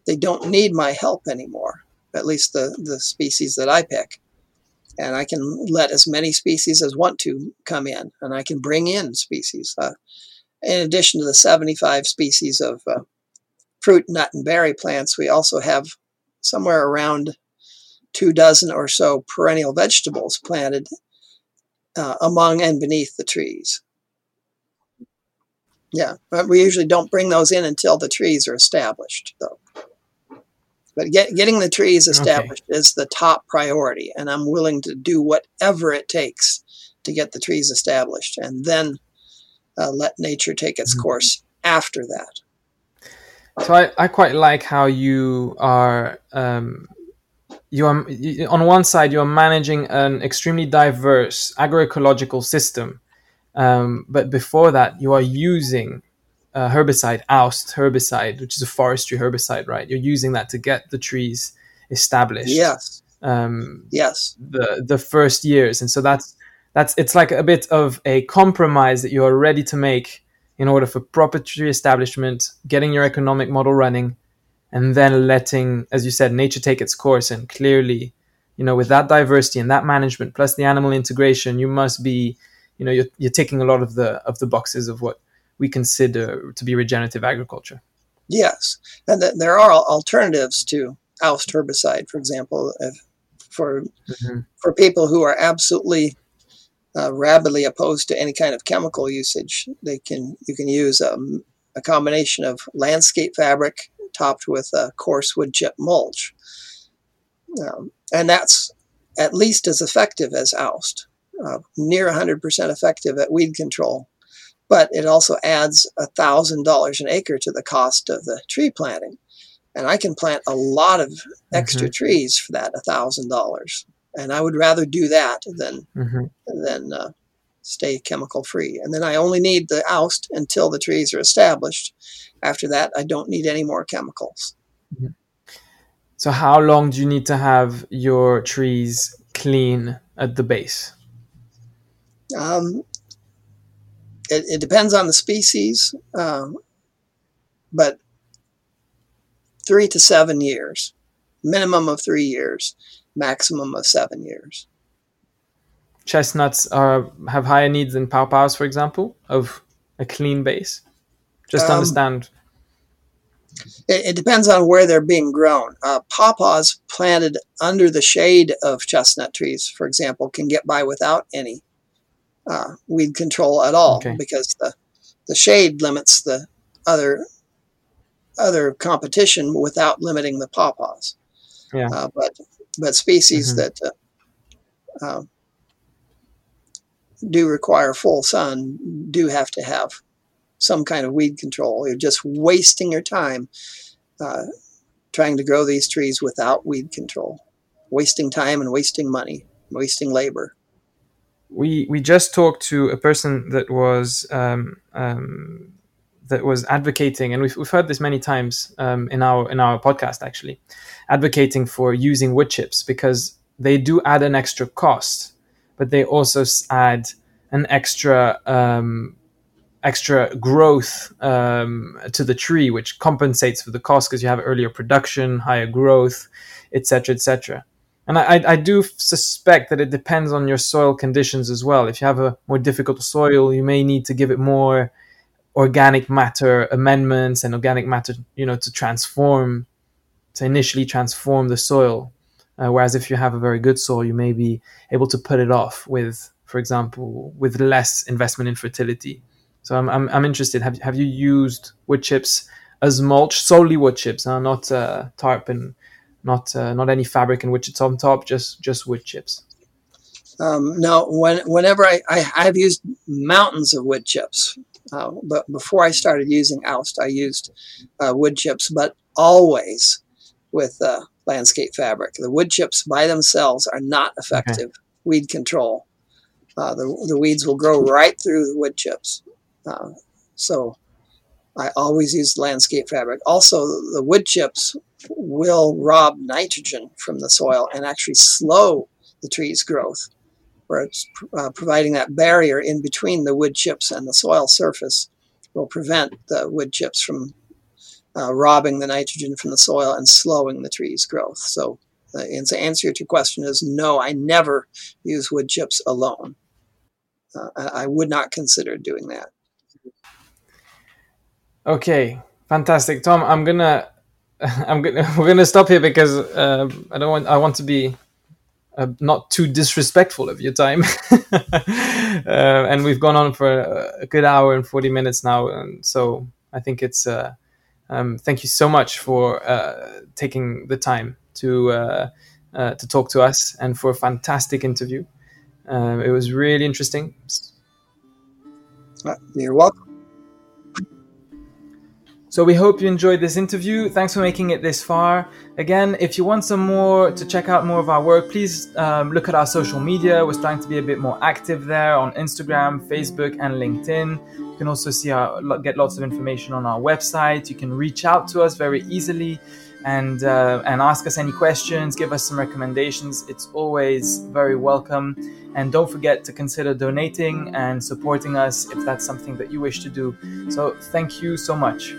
they don't need my help anymore, at least the, the species that I pick. And I can let as many species as want to come in, and I can bring in species. Uh, in addition to the 75 species of uh, fruit, nut, and berry plants, we also have somewhere around two dozen or so perennial vegetables planted uh, among and beneath the trees. Yeah, but we usually don't bring those in until the trees are established, though. But get, getting the trees established okay. is the top priority, and I'm willing to do whatever it takes to get the trees established, and then uh, let nature take its mm-hmm. course after that. So I, I quite like how you are um, you are on one side you're managing an extremely diverse agroecological system um, but before that, you are using a herbicide, oust herbicide, which is a forestry herbicide, right? You're using that to get the trees established. Yes. Um, yes. The the first years, and so that's that's it's like a bit of a compromise that you are ready to make in order for proper tree establishment, getting your economic model running, and then letting, as you said, nature take its course. And clearly, you know, with that diversity and that management plus the animal integration, you must be you know you're, you're ticking a lot of the of the boxes of what we consider to be regenerative agriculture. Yes, and th- there are alternatives to oust herbicide, for example, if, for mm-hmm. for people who are absolutely uh, rabidly opposed to any kind of chemical usage. They can you can use um, a combination of landscape fabric topped with a coarse wood chip mulch, um, and that's at least as effective as oust uh, near 100% effective at weed control. But it also adds $1,000 an acre to the cost of the tree planting. And I can plant a lot of extra mm-hmm. trees for that $1,000. And I would rather do that than, mm-hmm. than uh, stay chemical free. And then I only need the oust until the trees are established. After that, I don't need any more chemicals. Mm-hmm. So, how long do you need to have your trees clean at the base? Um, it, it, depends on the species, um, but three to seven years, minimum of three years, maximum of seven years. Chestnuts are have higher needs than pawpaws, for example, of a clean base. Just um, understand. It, it depends on where they're being grown. Uh, pawpaws planted under the shade of chestnut trees, for example, can get by without any uh, weed control at all Okay. because the the shade limits the other other competition without limiting the pawpaws. Yeah. Uh, but but species Mhm. that uh, uh, do require full sun do have to have some kind of weed control. You're just wasting your time uh, trying to grow these trees without weed control, wasting time and wasting money, wasting labor. We we just talked to a person that was um, um, that was advocating, and we've, we've heard this many times um, in our in our podcast actually, advocating for using wood chips because they do add an extra cost, but they also add an extra um, extra growth um, to the tree, which compensates for the cost because you have earlier production, higher growth, etc., etc. And I, I- do suspect that it depends on your soil conditions as well. If you have a more difficult soil, you may need to give it more organic matter amendments and organic matter, you know, to transform, to initially transform the soil. Uh, whereas if you have a very good soil, you may be able to put it off with, for example, with less investment in fertility. So I'm, I'm, I'm interested. Have, have you used wood chips as mulch, solely wood chips, huh? not uh, tarp and not uh, not any fabric in which it's on top, just just wood chips. Um, no, when, whenever I, I, I've used mountains of wood chips, uh, but before I started using Oust, I used uh, wood chips, but always with uh, landscape fabric. The wood chips by themselves are not effective weed control. Uh, the, the weeds will grow right through the wood chips. Uh, so I always use landscape fabric. Also, the wood chips will rob nitrogen from the soil and actually slow the tree's growth where it's uh, providing that barrier in between the wood chips and the soil surface will prevent the wood chips from uh, robbing the nitrogen from the soil and slowing the tree's growth. So, uh, and to answer to your question is no, I never use wood chips alone. Uh, I, I would not consider doing that. Okay, fantastic, Tom. I'm gonna, I'm gonna, we're gonna stop here because uh, I don't want, I want to be uh, not too disrespectful of your time. uh, and we've gone on for a good hour and 40 minutes now, and so I think it's. Uh, um, thank you so much for uh, taking the time to uh, uh, to talk to us and for a fantastic interview. Um, it was really interesting. You're welcome. So we hope you enjoyed this interview. Thanks for making it this far. Again, if you want some more to check out more of our work, please um, look at our social media. We're starting to be a bit more active there on Instagram, Facebook, and LinkedIn. You can also see our get lots of information on our website. You can reach out to us very easily and uh, and ask us any questions. Give us some recommendations. It's always very welcome. And don't forget to consider donating and supporting us if that's something that you wish to do. So thank you so much.